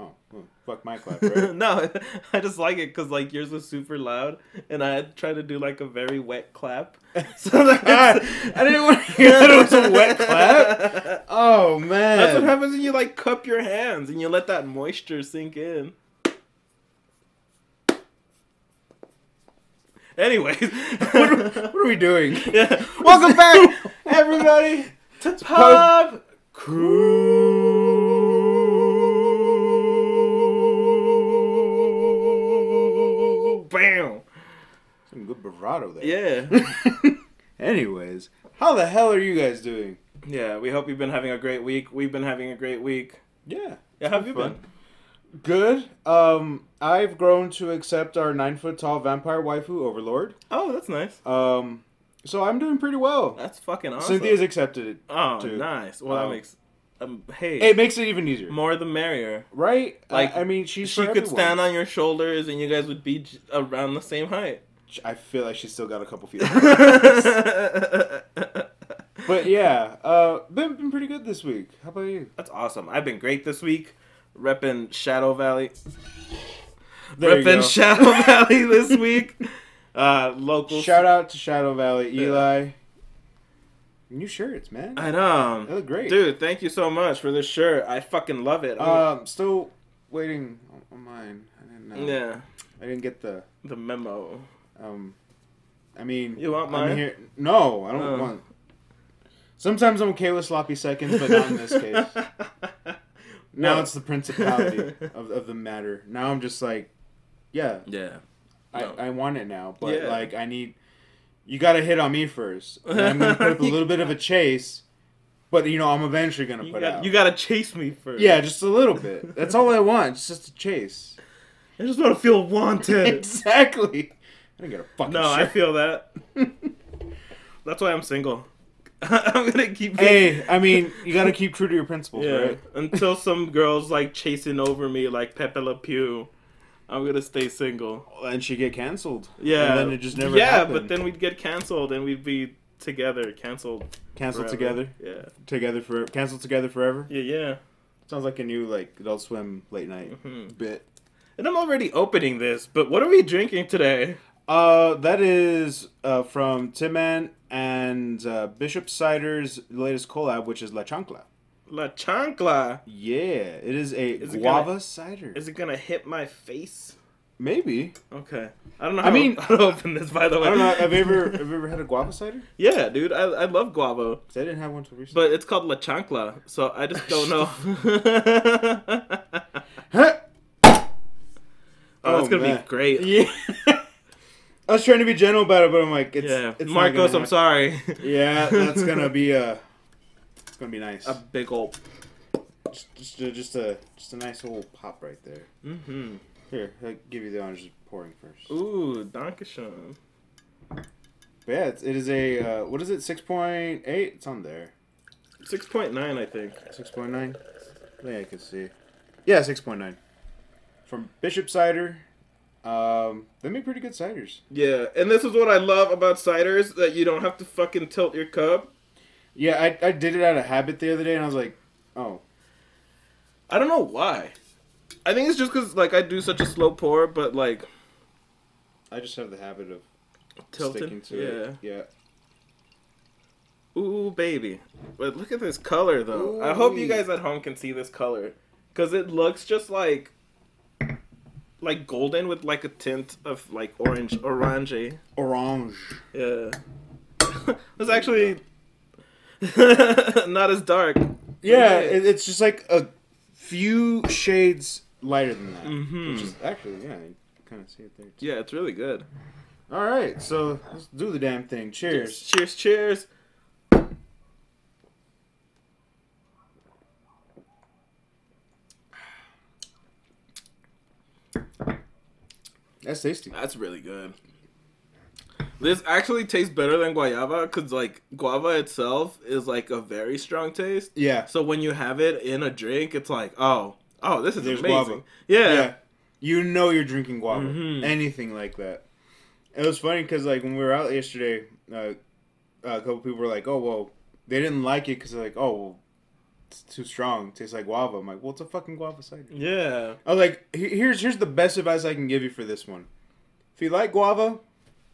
Oh, well, fuck my clap, right? no, I just like it because like yours was super loud, and I tried to do like a very wet clap. So I, I didn't want to hear that it was a wet clap. Oh man, That's what happens when you like cup your hands and you let that moisture sink in. Anyways, what, are, what are we doing? yeah. Welcome back, everybody. to Pub Crew. Bravado there. Yeah. Anyways, how the hell are you guys doing? Yeah, we hope you've been having a great week. We've been having a great week. Yeah, Yeah, how have you fun. been? good. Um, I've grown to accept our nine foot tall vampire waifu overlord. Oh, that's nice. Um, so I'm doing pretty well. That's fucking awesome. Cynthia's accepted it. oh, too. nice. Well, Um, that makes um, hey, It makes it even easier, more the merrier. right? Like, I, I mean, she's she could everyone. stand on your shoulders, and you guys would be j- around the same height. I feel like she's still got a couple feet. But yeah, uh, been been pretty good this week. How about you? That's awesome. I've been great this week, repping Shadow Valley. There repping. Shadow Valley this week. Uh, local. Shout out to Shadow Valley, Eli. New shirts, man. I know, They look great. dude. Thank you so much for this shirt. I fucking love it. Um, still waiting on- mine. I didn't. Uh, yeah, I didn't get the. the memo. Um, I mean, You want I'm mine? Here. No, I don't Oh. want. Sometimes I'm okay with sloppy seconds, but not in this case. Now What? it's the principality of, of the matter. Now I'm just like, yeah, yeah. I, No. I want it now, but Yeah. like I need. You got to hit on me first. And I'm gonna put up a little bit of a chase, but you know I'm eventually gonna You put got, out. you gotta chase me first. yeah, just a little bit. That's all I want. It's just a chase. I just want to feel wanted. exactly. I didn't get a fucking no, I feel that. That's why I'm single. I'm gonna keep. being- Hey, I mean, you got to keep true to your principles, yeah. right? Until some girls like chasing over me like Pepe Le Pew, I'm gonna stay single. And she get canceled. Yeah. And then it just never Yeah, happened. but then we'd get canceled and we'd be together, canceled. Canceled forever. together. Yeah. Together for canceled together forever. Yeah, yeah. Sounds like a new like Adult Swim late night Mhm. bit. And I'm already opening this, but what are we drinking today? Uh, that is uh, from Tin Man and uh, Bishop Cider's latest collab, which is La Chancla. La Chancla. Yeah, it is a Is guava gonna- cider. Is it gonna hit my face? Maybe. Okay. I don't know I how, mean- how to open this, by the way. I don't know. Have you ever have you ever had a guava cider? Yeah, dude. I, I love guava. I didn't have one till recently. But it's called La Chancla, so I just don't know. Huh? oh, it's Oh, gonna man. be great. Yeah. I was trying to be gentle about it, but I'm like, it's, yeah, it's Marcos, I'm sorry. Yeah, that's gonna be a. It's gonna be nice. a big old. Just, just, a, just a, just a nice little pop right there. Mm-hmm. Here, I'll give you the honors of pouring first. Ooh, Dankeschön. But yeah, it's, it is a. Uh, what is it? Six point eight. It's on there. Six point nine, I think. Six point nine. I think I can see. Yeah, six point nine. From Bishop Cider. Um, they make pretty good ciders. Yeah, and this is what I love about ciders that you don't have to fucking tilt your cup. Yeah, I, I did it out of habit the other day, and I was like, oh, I don't know why. I think it's just because like I do such a slow pour, but like I just have the habit of tilted. sticking to yeah. it. Yeah. Ooh, baby. But look at this color, though. I hope you guys at home can see this color. Because it looks just like... Like golden with like a tint of like orange, orange. Orange. Yeah. it's actually not as dark. Yeah, it, it's just like a few shades lighter than that. Mhm. Which is actually, yeah, you kind of see it there. Too. Yeah, it's really good. All right, so let's do the damn thing. Cheers. Cheers, cheers. That's tasty. That's really good. This actually tastes better than guayaba because like guava itself is like a very strong taste. Yeah. So when you have it in a drink, it's like, oh, oh, this is There's amazing. guava. Yeah. Yeah. You know you're drinking guava. Mhm. Anything like that. It was funny because like when we were out yesterday, uh, a couple people were like, "Oh well," they didn't like it because they're like, "Oh well, it's too strong. tastes like guava. I'm like, well, it's a fucking guava cider. Yeah. I was like, here's here's the best advice I can give you for this one. If you like guava,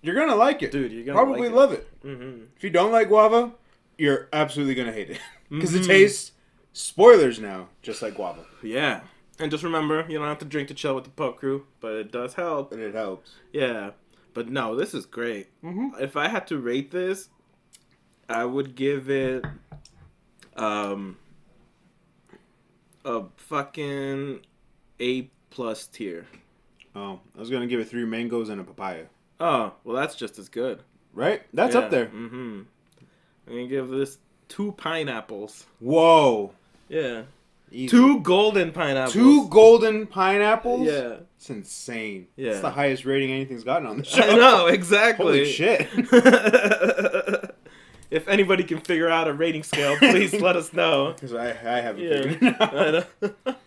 you're gonna like it. Dude, you're gonna probably like it. love it. Mm-hmm. If you don't like guava, you're absolutely gonna hate it because Mhm. it tastes. Spoilers now, just like guava, Yeah. And just remember, you don't have to drink to chill with the pub crew, but it does help. and it helps. Yeah. But no, this is great. Mm-hmm. If I had to rate this, I would give it um a fucking A plus tier. Oh, I was gonna give it three mangoes and a papaya. Oh, well that's just as good. Right? That's Yeah. up there. Mm-hmm. I'm gonna give this two pineapples. Whoa. Yeah. Easy. Two golden pineapples. Two golden pineapples. Yeah. It's insane. Yeah. It's the highest rating anything's gotten on the show. I know, exactly. Holy shit. if anybody can figure out a rating scale, please let us know. Because I, I haven't Yeah. figured it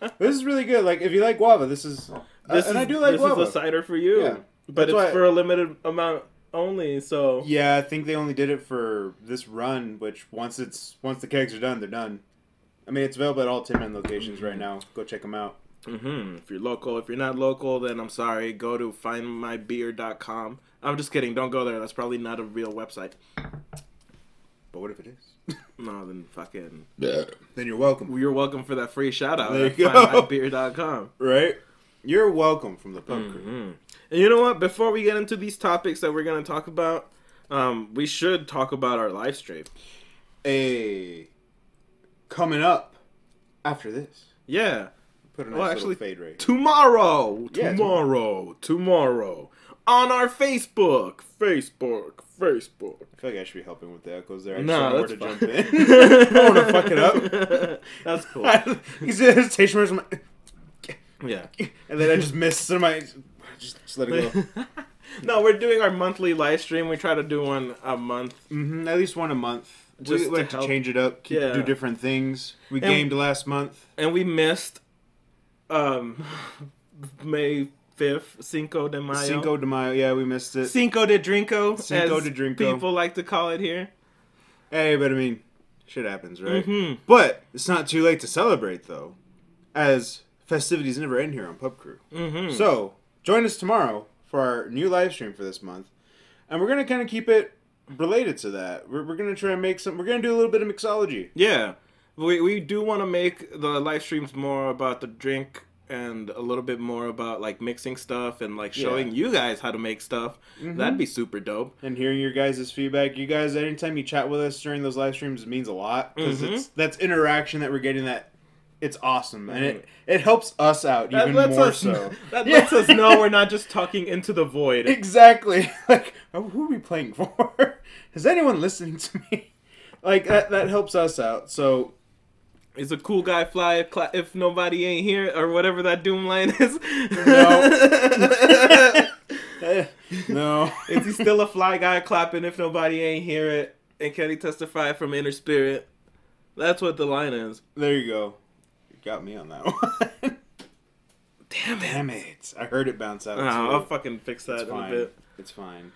out. This is really good. Like, if you like guava, this is. This and is, I do like this guava. is a cider for you. Yeah. But That's it's for a limited amount only, so Yeah, I think they only did it for this run. Which once it's once the kegs are done, they're done. I mean, it's available at all Tin Man locations right now. Go check them out. hmm if you're local, if you're not local, then I'm sorry. Go to findmybeer.com. I'm just kidding. Don't go there. That's probably not a real website. But what if it is? No, then fucking. Yeah. then you're welcome. You're welcome for that free shout out There at you go. findmybeer.com. Right? You're welcome from the pub crew. Mhm. And you know what? Before we get into these topics that we're going to talk about, um, we should talk about our live stream. A coming up after this. Yeah. Put a nice Well, little actually, fade right. Tomorrow. Yeah, tomorrow. Tomorrow. On our Facebook. Facebook. Facebook. I feel like I should be helping with the echoes there. I just No, don't that's fine. to jump in. I don't want to fuck it up. That's cool. He's in hesitation. where's my- Yeah. And then I just missed some. I just, just let it go. no, we're doing our monthly live stream. We try to do one a month. hmm At least one a month. Just we to like to, help- change it up. Keep, Yeah. Do different things. We And- gamed last month. And we missed um May 5th, Cinco de Mayo. Cinco de Mayo. Yeah, we missed it. Cinco de Drinko, Cinco as de Drinko. people like to call it here. Hey, but I mean, shit happens, right? Mhm. But it's not too late to celebrate, though, as festivities never end here on Pub Crew. Mm-hmm. So join us tomorrow for our new live stream for this month, and we're gonna kind of keep it related to that. We're, we're gonna try and make some. We're gonna do a little bit of mixology. yeah, we we do want to make the live streams more about the drink and a little bit more about like mixing stuff and like showing Yeah. you guys how to make stuff. That'd be super dope. and hearing your guys' feedback. You guys, anytime you chat with us during those live streams, it means a lot because Mhm. it's that's interaction that we're getting. That it's awesome, and it it helps us out That even lets more us so. that Yeah. lets us know we're not just talking into the void. exactly. Like, oh, who are we playing for? Is anyone listening to me? Like that that helps us out. So Is a cool guy fly if, cla- if nobody ain't here or whatever that doom line is? eh, no. is he still a fly guy clapping if nobody ain't hear it? And can he testify from inner spirit? That's what the line is. There you go. You got me on that one. Damn it. Damn it! I heard it bounce out. Oh. I'll fucking fix that it's in a bit. It's fine.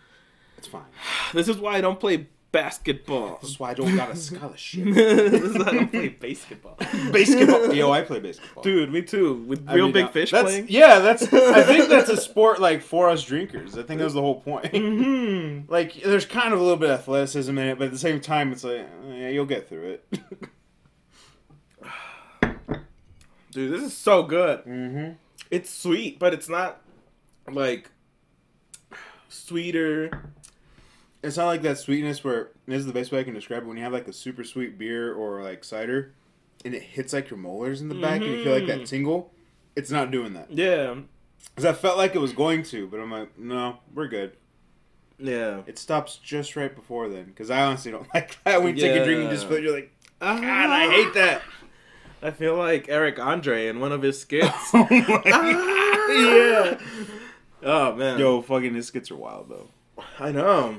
It's fine. This is why I don't play basketball. That's why I don't got a scholarship. this is I don't play basketball. basketball. Yo, I play basketball. Dude, me too. With I real mean, big uh, fish that's, playing. Yeah, that's. I think that's a sport like for us drinkers. I think that was the whole point. hmm Like, there's kind of a little bit of athleticism in it, but at the same time, it's like, yeah, you'll get through it. Dude, this is so good. mm-hmm. It's sweet, but it's not like sweeter. It's not like that sweetness where this is the best way I can describe it. When you have like a super sweet beer or like cider, and it hits like your molars in the back, and you feel like that Mhm. tingle. It's not doing that. Yeah. Because I felt like it was going to, but I'm like, no, we're good. Yeah. It stops just right before then. Because I honestly don't like that. When you take a drink and just feel you're like, God, I hate that. I feel like Eric Andre in one of his skits. oh my yeah. Oh man. Yo, fucking his skits are wild though. I know.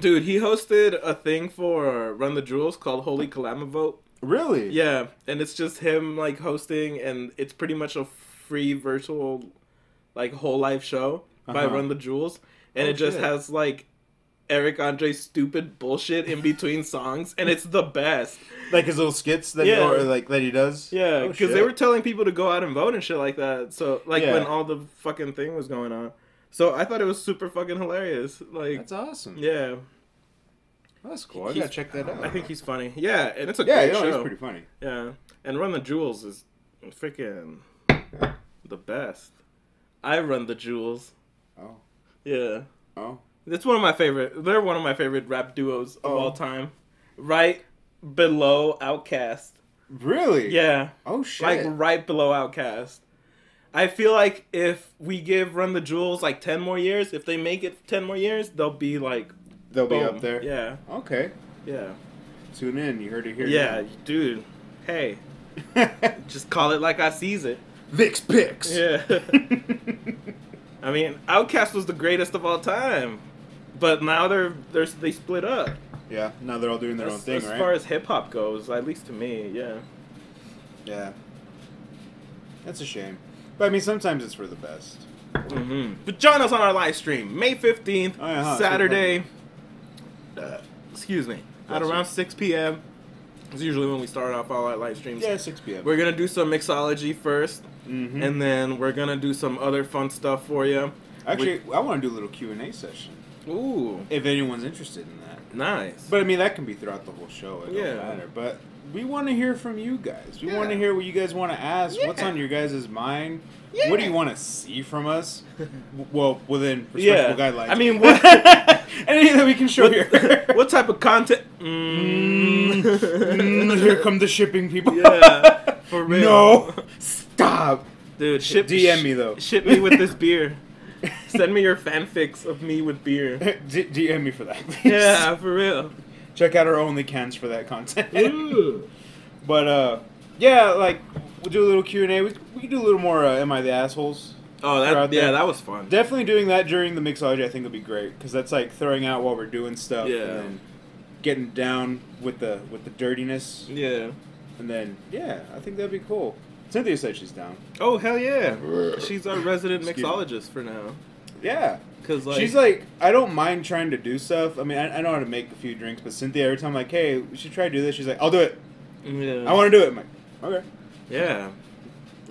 Dude, he hosted a thing for Run the Jewels called Holy Calamavote. Really? Yeah, and it's just him like hosting, and it's pretty much a free virtual, like whole life show by Uh-huh. Run the Jewels, and Oh, it just shit. has like Eric Andre's stupid bullshit in between songs, and it's the best. Like his little skits that Yeah. or like that he does. Yeah, Oh, because they were telling people to go out and vote and shit like that. So like Yeah. when all the fucking thing was going on. So I thought it was super fucking hilarious. Like That's awesome. yeah, That's cool. I He's- gotta check that out. I think he's funny. Yeah, and it's a yeah, great you know, he's show. pretty funny. Yeah, and Run the Jewels is freaking the best. I run the Jewels. Oh, Yeah, oh, it's one of my favorite. They're one of my favorite rap duos of Oh. all time. Right below OutKast. really? Yeah, Oh shit. like right below OutKast. I feel like if we give Run the Jewels like ten more years, if they make it ten more years, they'll be like They'll be up there. Yeah, Okay. yeah, Tune in. You heard it here. yeah, dude. Hey, just call it like I sees it. Vic's picks. Yeah. I mean, OutKast was the greatest of all time, but now they're they're they split up. yeah. Now they're all doing their own thing, as right? far as hip hop goes, at least to me, yeah. yeah. That's a shame. But I mean, sometimes it's for the best. hmm But join us on our live stream, May fifteenth, Oh, yeah, huh, Saturday. Uh, excuse me, at Bless you. around six p.m. It's usually when we start off all our live streams. Yeah, 6 p.m. We're gonna do some mixology 1st mm-hmm. and then we're gonna do some other fun stuff for you. Actually, I want to do a little Q and A session Ooh, if anyone's interested in that. nice. But I mean, that can be throughout the whole show. It Yeah. don't matter. But we want to hear from you guys. We Yeah. want to hear what you guys want to ask. What's on your guys' mind? Yeah. What do you want to see from us? Well, within yeah, respectable guidelines. I mean, what? anything that we can show here. what, what type of content? Mm. mm, here come the shipping people. Yeah, for real. No, stop. dude, ship DM me, though. Ship me with this beer. Send me your fanfics of me with beer. D- DM me for that, please. Yeah, for real. Check out our only cans for that content. But uh, yeah, like we'll do a little Q and A. We we can do a little more. Uh, Am I the assholes? Oh, that yeah, there. that was fun. Definitely doing that during the mixology. I think would be great because that's like throwing out while we're doing stuff. Yeah. And then getting down with the with the dirtiness, Yeah. and then yeah, I think that'd be cool. Cynthia said she's down. Oh hell yeah! She's our resident mixologist for now. Yeah. Cause like She's like, I don't mind trying to do stuff. I mean, I, I know how to make a few drinks, but Cynthia, every time I'm like, hey, we should try to do this, she's like, I'll do it. yeah. I want to do it. I'm like, okay. yeah.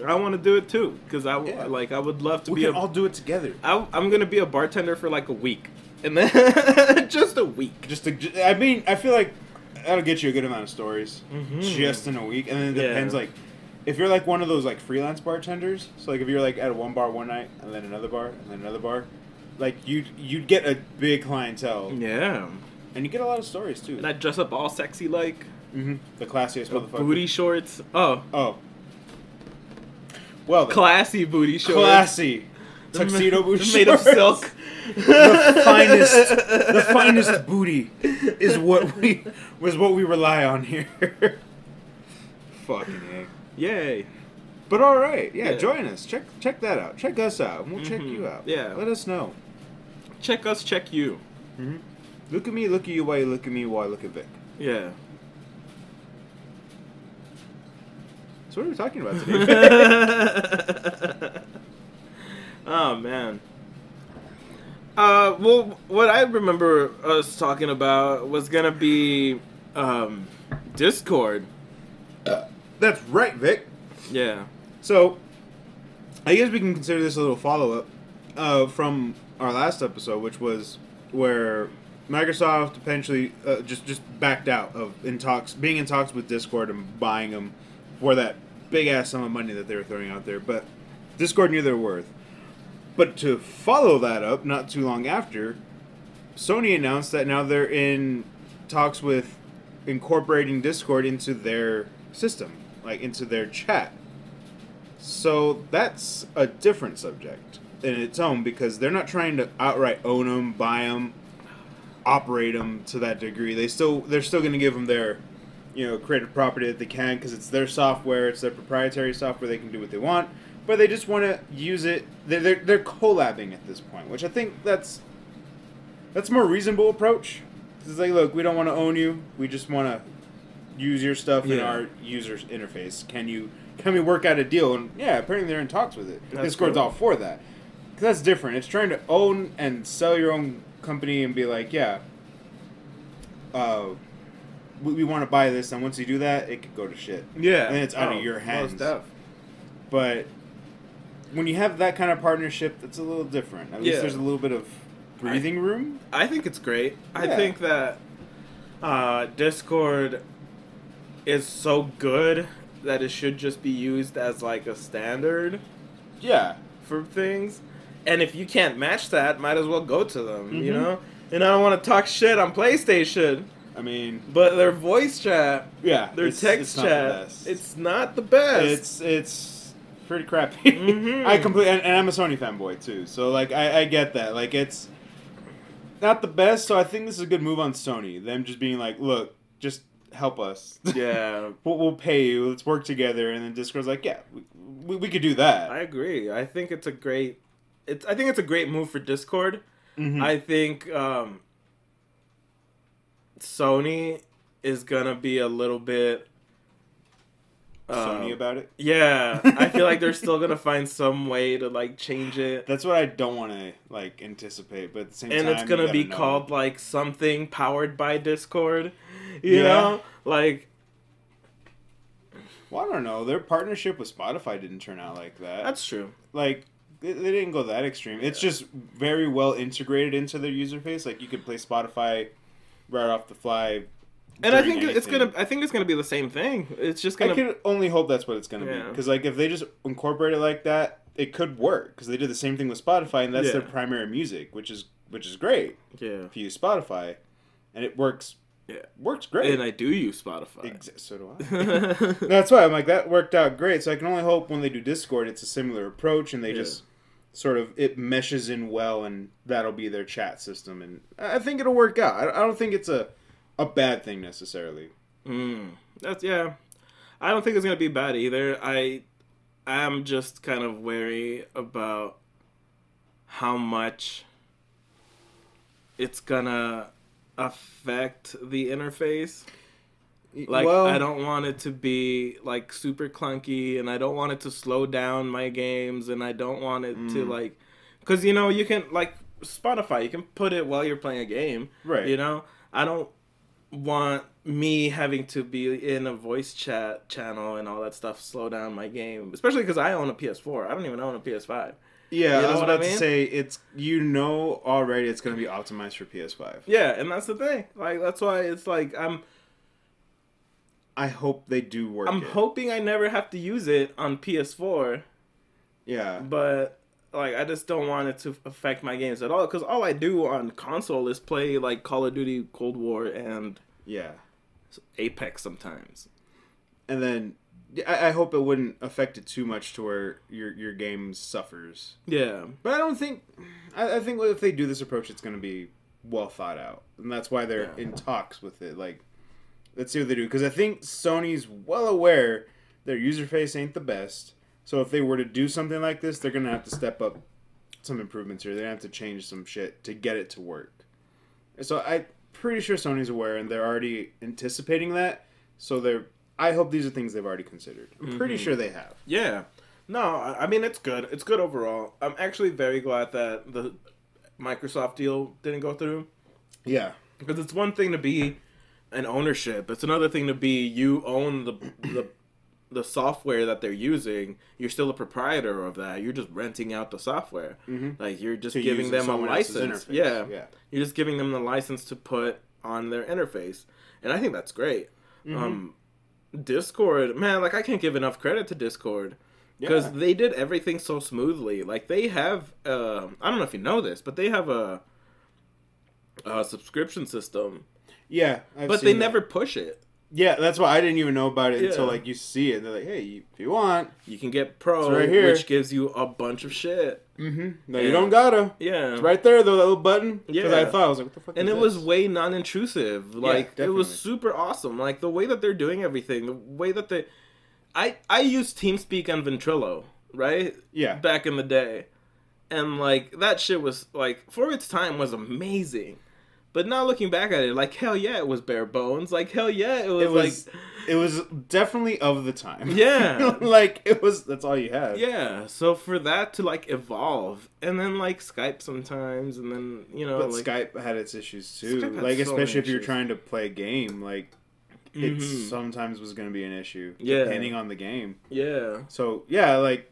I want to do it too, cause I Yeah. like I would love to we be can a all do it together. I, I'm gonna be a bartender for like a week, and then just a week. Just ju- I mean, I feel like that'll get you a good amount of stories Mhm. just in a week, and then it Yeah. depends. Like, if you're like one of those like freelance bartenders, so like if you're like at one bar one night and then another bar and then another bar, like you you'd get a big clientele Yeah, and you get a lot of stories too. and I dress up all sexy like hmm The classiest with motherfucker. booty shorts. Oh, Oh. Well, then. classy booty shorts. classy tuxedo booty made of silk. the finest, the finest booty is what we was what we rely on here. Fucking egg. Yay! But all right, yeah, Yeah. join us. Check check that out. Check us out. We'll check Mhm. you out. Yeah. let us know. Check us, check you. hmm Look at me, look at you, while you look at me, while I look at Vic. Yeah. So what are we talking about today? oh man. Uh, well, what I remember us talking about was gonna be um, Discord. That's right, Vic. Yeah. So, I guess we can consider this a little follow up uh, from our last episode, which was where Microsoft potentially uh, just just backed out of in talks, being in talks with Discord and buying them for that big ass sum of money that they were throwing out there. But Discord knew their worth. But to follow that up, not too long after, Sony announced that now they're in talks with incorporating Discord into their system, like into their chat. So that's a different subject in its own because they're not trying to outright own them, buy them, operate them to that degree. They still they're still going to give them their you know creative property that they can because it's their software, it's their proprietary software. They can do what they want, but they just want to use it. They're, they're they're collabing at this point, which I think that's that's a more reasonable approach. It's like, look, we don't want to own you. We just want to use your stuff in our user interface. Can you can we work out a deal? And yeah, apparently they're in talks with it. That's Discord's cool. all for that. 'Cause that's different. It's trying to own and sell your own company and be like, yeah, uh, we, we want to buy this, and once you do that, it could go to shit. Yeah, And it's out of Oh, your most hands. But when you have that kind of partnership, it's a little different. At least there's a little bit of breathing room. I think it's great. I think that uh, Discord is so good that it should just be used as like a standard Yeah. for things. And if you can't match that, might as well go to them, you Mhm. know? And I don't want to talk shit on PlayStation, I mean, but their voice chat, yeah, their it's- text it's not the chat, it's not the best. it's it's pretty crappy. Mhm. I completely and, and I'm a Sony fanboy too, so like I, I get that. Like it's not the best, so I think this is a good move on Sony. Them just being like, look, just help us. yeah, we'll, we'll pay you. Let's work together. And then Discord's like, yeah, we, we, we could do that. I agree. I think it's a great it's I think it's a great move for Discord. Mhm. I think um, Sony is gonna be a little bit. Sony um, about it. Yeah, I feel like they're still gonna find some way to like change it, That's what I don't want to like anticipate, but at the same and time, it's gonna be know. called like something powered by Discord. You Yeah. know, like Well, I don't know. Their partnership with Spotify didn't turn out like that. that's true. like they, they didn't go that extreme. It's just very well integrated into their user face. Like you could play Spotify right off the fly. And I think it's gonna. I think it's gonna be the same thing. It's just gonna. I can only hope that's what it's gonna be. Because like if they just incorporate it like that, it could work. Because they did the same thing with Spotify, and that's their primary music, which is which is great yeah. if you use Spotify, and it works. Yeah. works great. And I do use Spotify. Ex- so do I. That's why I'm like that worked out great. So I can only hope when they do Discord, it's a similar approach, and they Yeah. just sort of it meshes in well, and that'll be their chat system, and I think it'll work out. I don't think it's a a bad thing necessarily. Mm, that's yeah. I don't think it's gonna be bad either. I am just kind of wary about how much it's gonna affect the interface. Like well, I don't want it to be like super clunky, and I don't want it to slow down my games, and I don't want it to Mm. like, because you know you can like Spotify, you can put it while you're playing a game. right. You know, I don't want me having to be in a voice chat channel and all that stuff slow down my game, especially because I own a PS4. I don't even own a PS5. Yeah, You I was what I about to say it's you know already it's going to be optimized for PS5. Yeah, and that's the thing. Like that's why it's like I'm I hope they do work. I'm it. hoping I never have to use it on PS4, Yeah, but like I just don't want it to affect my games at all because all I do on console is play like Call of Duty Cold War and yeah, Apex sometimes. and then I, I hope it wouldn't affect it too much to where your your game suffers. Yeah. But I don't think. I, I think if they do this approach, it's going to be well thought out, and that's why they're Yeah. in talks with it. Like, let's see what they do, because I think Sony's well aware their user face ain't the best. So if they were to do something like this, they're going to have to step up some improvements here. They have to change some shit to get it to work. So I'm pretty sure Sony's aware, and they're already anticipating that. So they're. I hope these are things they've already considered. I'm pretty Mhm. sure they have. Yeah. No, I I mean it's good. It's good overall. I'm actually very glad that the Microsoft deal didn't go through Yeah. because it's one thing to be an ownership. It's another thing to be you own the the the software that they're using. You're still a proprietor of that. You're just renting out the software. Mm-hmm. Like you're just To giving them a license. Yeah. Yeah. You're just giving them the license to put on their interface. And I think that's great. Mhm. Um Discord, man, like I can't give enough credit to Discord because Yeah. they did everything so smoothly. Like they have, uh, I don't know if you know this, but they have a, a subscription system, Yeah, I've but they that. never push it. Yeah, that's why I didn't even know about it until like you see it. They're like, "Hey, you- if you want, You can get Pro, right here. which gives you a bunch of shit. mm-hmm. no, Yeah. you don't gotta. Yeah, It's right there, though, that little button. Because Yeah. I thought I was like, "What the fuck?" and it was way non-intrusive. Like it was super awesome. Like the way that they're doing everything, the way that they, I I used TeamSpeak on Ventrilo, right? yeah, back in the day. And like that shit was like for its time was amazing. But now looking back at it, like hell yeah, it was bare bones. Like hell yeah, it was, It was like it was definitely of the time. Yeah. like it was. That's all you had. yeah. So for that to like evolve, and then like Skype sometimes, and then you know But like Skype had its issues too. Like so especially if you're issues. trying to play a game, like it Mhm. sometimes was going to be an issue. Yeah. Depending on the game. yeah, So yeah, like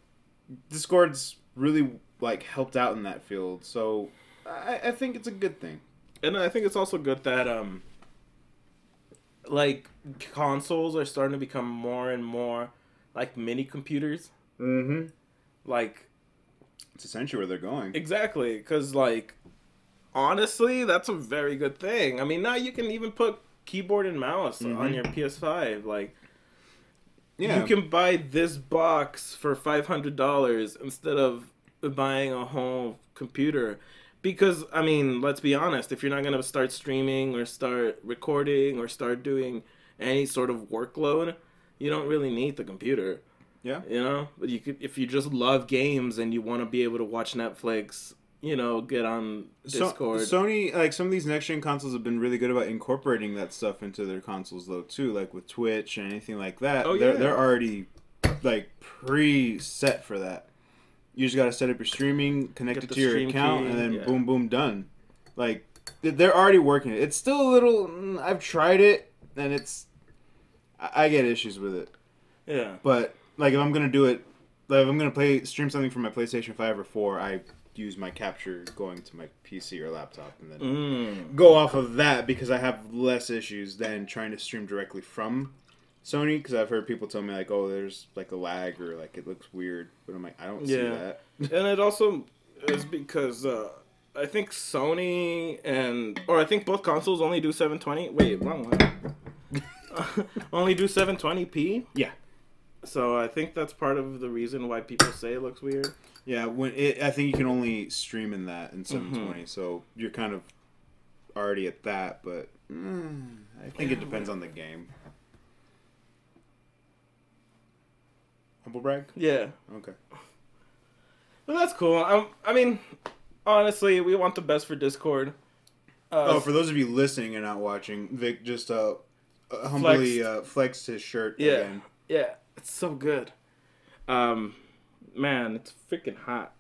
Discord's really like helped out in that field. So I, I think it's a good thing. And I think it's also good that um like consoles are starting to become more and more like mini computers. Mm-hmm. Like It's essentially where they're going. Exactly, because like honestly, that's a very good thing. I mean, now you can even put keyboard and mouse on Mhm. your PS5. Like, Yeah. you can buy this box for five hundred dollars instead of buying a whole computer. Because I mean, let's be honest, if you're not gonna start streaming or start recording or start doing any sort of workload, you don't really need the computer. Yeah. You know, but you could if you just love games and you want to be able to watch Netflix, you know, get on So- Discord. Sony, like some of these next gen consoles, have been really good about incorporating that stuff into their consoles, though. Too, like with Twitch and anything like that. Oh, they're yeah. they're already like pre-set for that. You just gotta set up your streaming, connect it to your account, key, and then yeah. boom, boom, done. Like they're already working it. It's still a little. mm, I've tried it, and it's. I I get issues with it, yeah, but like if I'm gonna do it, like if I'm gonna play stream something from my PlayStation Five or Four, I use my capture going to my PC or laptop, and then mm. go off of that because I have less issues than trying to stream directly from Sony. Because I've heard people tell me like, "Oh, there's like a lag or like it looks weird," but I'm like, I don't see Yeah. that. and it also is because uh, I think Sony and or I think both consoles only do 720. Wait, wrong one. only do 720p. Yeah. So I think that's part of the reason why people say it looks weird. Yeah, when it, I think you can only stream in that in Mm-hmm. 720, so you're kind of already at that. But mm, I think it depends on the game. Humble brag. Yeah. Okay. Well, that's cool. I, I mean, honestly, we want the best for Discord. Uh, Oh, for those of you listening and not watching, Vic just uh, uh, humbly Flexed. uh, flexed his shirt Yeah. again. yeah, it's so good. Um, man, it's freaking hot.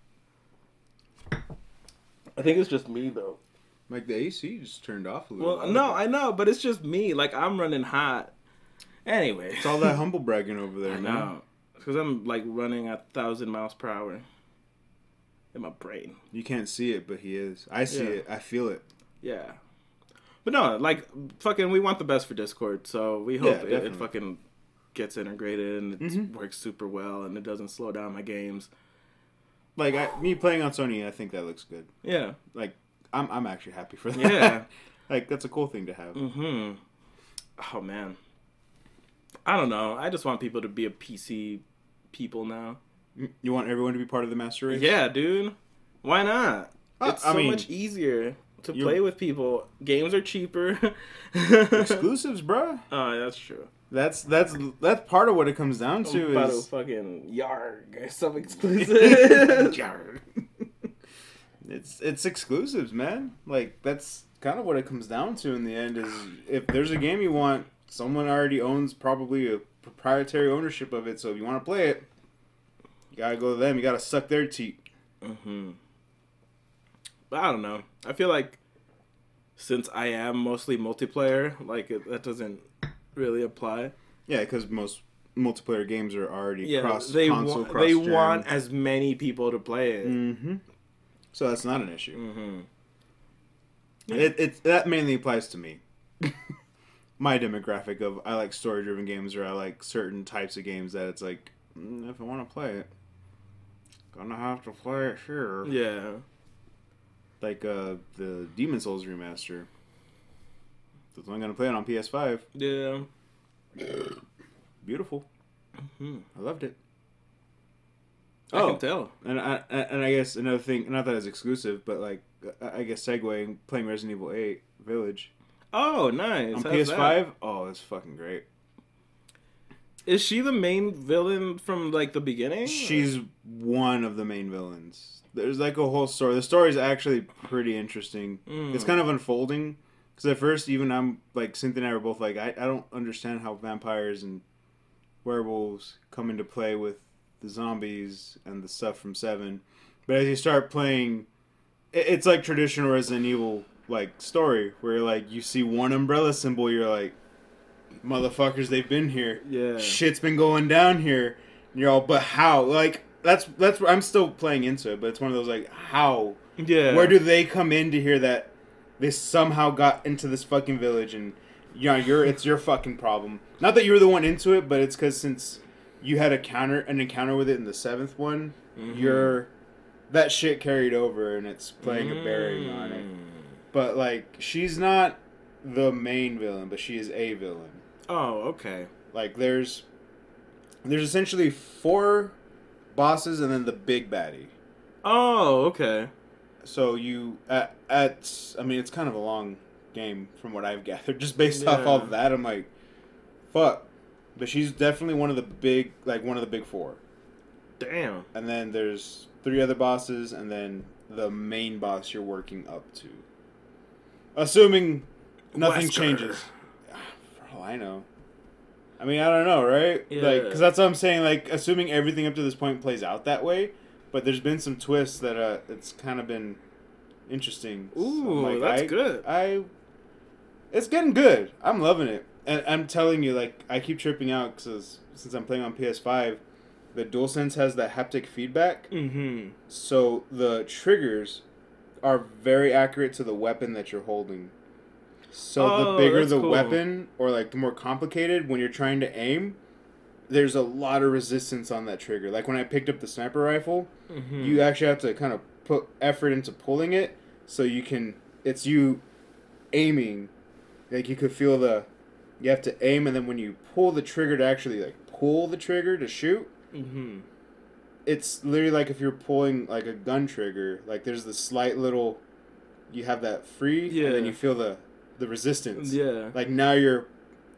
I think it's just me though. Like the AC just turned off a little. Well, bit. no, I know, but it's just me. Like I'm running hot. Anyway, It's all that humble bragging over there, I man. know because I'm like running a thousand miles per hour in my brain. You can't see it, but he is. I see Yeah. it. I feel it. Yeah. But no, like fucking we want the best for Discord, so we hope Yeah, it, it fucking gets integrated and it Mhm. works super well and it doesn't slow down my games. Like I, me playing on Sony, I think that looks good. Yeah. Like I'm, I'm actually happy for that. Yeah. like that's a cool thing to have. Mhm. Oh man. I don't know. I just want people to be a PC people now. You want everyone to be part of the master race? Yeah, dude. Why not? Uh, it's I so mean, much easier to play with people. Games are cheaper. Exclusives, bruh. Oh, that's true. That's that's that's part of what it comes down I'm to about to is fucking yarg some exclusive. it's it's exclusives, man. Like that's kind of what it comes down to in the end. Is if there's a game you want, someone already owns probably a proprietary ownership of it. So if you want to play it, you gotta go to them. You gotta suck their teeth. hmm But I don't know. I feel like since I am mostly multiplayer, like it, that doesn't really apply. Yeah, because most multiplayer games are already Yeah, cross they console. want they want as many people to play it. Mm-hmm. So that's not an issue. hmm It, it that mainly applies to me. My demographic of I like story driven games or I like certain types of games that it's like mm, if I want to play it, gonna have to play it here. Yeah. Like uh the Demon's Souls remaster. That's only gonna play it on PS5. Yeah. Beautiful. hmm I loved it. I Oh. can tell. And I and I guess another thing, not that it's exclusive, but like I I guess segueing playing Resident Evil Eight Village Oh, nice. on How's PS5. that? Oh, it's fucking great. Is she the main villain from like the beginning? She's one of the main villains. There's like a whole story. The story is actually pretty interesting. Mm. It's kind of unfolding, Because at first, even I'm like Cynthia and I were both like, I, I don't understand how vampires and werewolves come into play with the zombies and the stuff from Seven. But as you start playing, it, it's like traditional Resident Evil like story where like you see one umbrella symbol, you're like, motherfuckers, they've been here. Yeah. Shit's been going down here. And you're all, but how? Like that's that's where I'm still playing into it, but it's one of those like how Yeah. where do they come in to hear that they somehow got into this fucking village and you know you're it's your fucking problem. Not that you were the one into it, but it's because since you had a counter an encounter with it in the seventh one, Mhm. you're that shit carried over and it's playing a bearing on it. But like she's not the main villain, but she is a villain. Oh, okay. Like there's there's essentially four bosses and then the big baddie. Oh, okay. So you at at I mean it's kind of a long game from what I've gathered. Just based off all of that, I'm like, fuck. But she's definitely one of the big like one of the big four. Damn. And then there's three other bosses and then the main boss you're working up to. Assuming nothing Wesker. changes. For all I know. I mean, I don't know, right? Yeah. Like, because that's what I'm saying. Like, assuming everything up to this point plays out that way, but there's been some twists that uh, it's kind of been interesting. So, Ooh, like, that's I- good. I, it's getting good. I'm loving it, and I'm telling you, like, I keep tripping out because since I'm playing on PS5, the DualSense has that haptic feedback, Mm-hmm. so the triggers are very accurate to the weapon that you're holding. So Oh, the bigger the cool. weapon, or like the more complicated, when you're trying to aim, there's a lot of resistance on that trigger. Like when I picked up the sniper rifle, Mm-hmm. you actually have to kind of put effort into pulling it, so you can. It's you aiming, like you could feel the. You have to aim, and then when you pull the trigger to actually like pull the trigger to shoot, Mm-hmm. It's literally like if you're pulling like a gun trigger like there's the slight little you have that free yeah. and then you feel the the resistance. Yeah. like now you're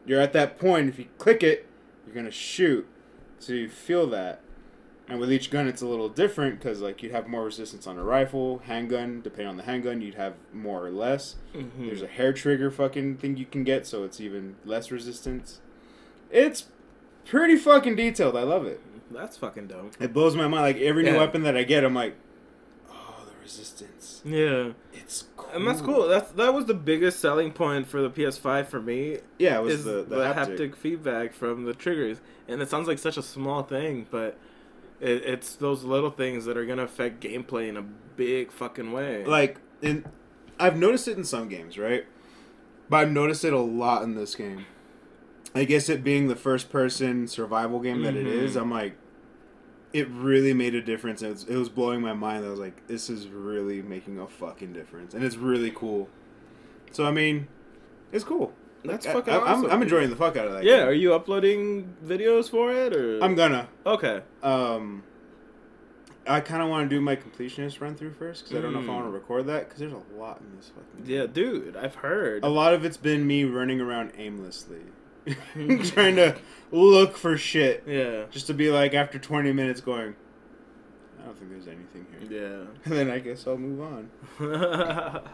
you're at that point if you click it you're gonna shoot. So you feel that. And with each gun it's a little different because like you'd have more resistance on a rifle handgun depending on the handgun you'd have more or less. Mm-hmm. there's a hair trigger fucking thing you can get so it's even less resistance. It's pretty fucking detailed. I love it That's fucking dope. it blows my mind. Like every new Yeah. weapon that I get, I'm like, oh, the resistance. Yeah. It's cool. And that's cool. That's that was the biggest selling point for the PS5 for me. Yeah, it was the, the, the, haptic. haptic. feedback from the triggers, and it sounds like such a small thing, but it, it's those little things that are gonna affect gameplay in a big fucking way. Like, in, I've noticed it in some games, right? But I've noticed it a lot in this game. I guess it being the first person survival game that it Mhm. is, I'm like, it really made a difference. It was, it was blowing my mind. I was like, this is really making a fucking difference. And it's really cool. So, I mean, it's cool. that's I- fucking I, awesome. I'm, I'm enjoying the fuck out of that. Yeah, game. are you uploading videos for it or? I'm gonna. okay. Um, I kind of want to do my completionist run through first because I don't know if I Mm. want to record that because there's a lot in this fucking. Yeah, dude, I've heard. A lot of it's been me running around aimlessly, trying to look for shit, Yeah. just to be like after 20 minutes going. I don't think there's anything here. Yeah. And then I guess I'll move on.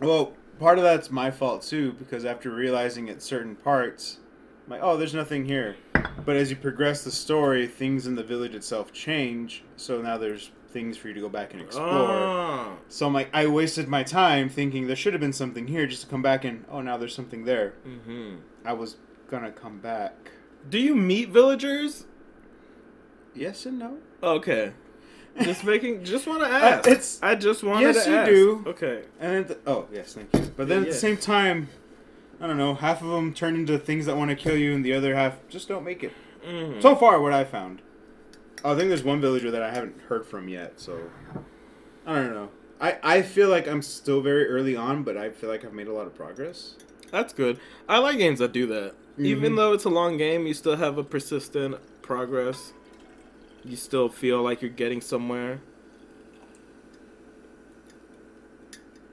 Well, part of that's my fault too because after realizing at certain parts, I'm like, oh, there's nothing here. But as you progress the story, things in the village itself change. So now there's things for you to go back and explore. Oh. So I'm like, I wasted my time thinking there should have been something here just to come back and, oh, now there's something there. hmm I was gonna come back. Do you meet villagers? Yes and no. Okay. Just making. Just want to Uh, ask. it's I just wanted Yes, to Yes, you ask. do. Okay. and then oh yes, thank you. But then Yeah, at the same time, I don't know. Half of them turn into things that want to kill you, and the other half just don't make it. Mhm. So far, what I found. I think there's one villager that I haven't heard from yet, so I don't know. I, I feel like I'm still very early on, but I feel like I've made a lot of progress. That's good. I like games that do that. Even Mhm. though it's a long game, you still have a persistent progress. You still feel like you're getting somewhere.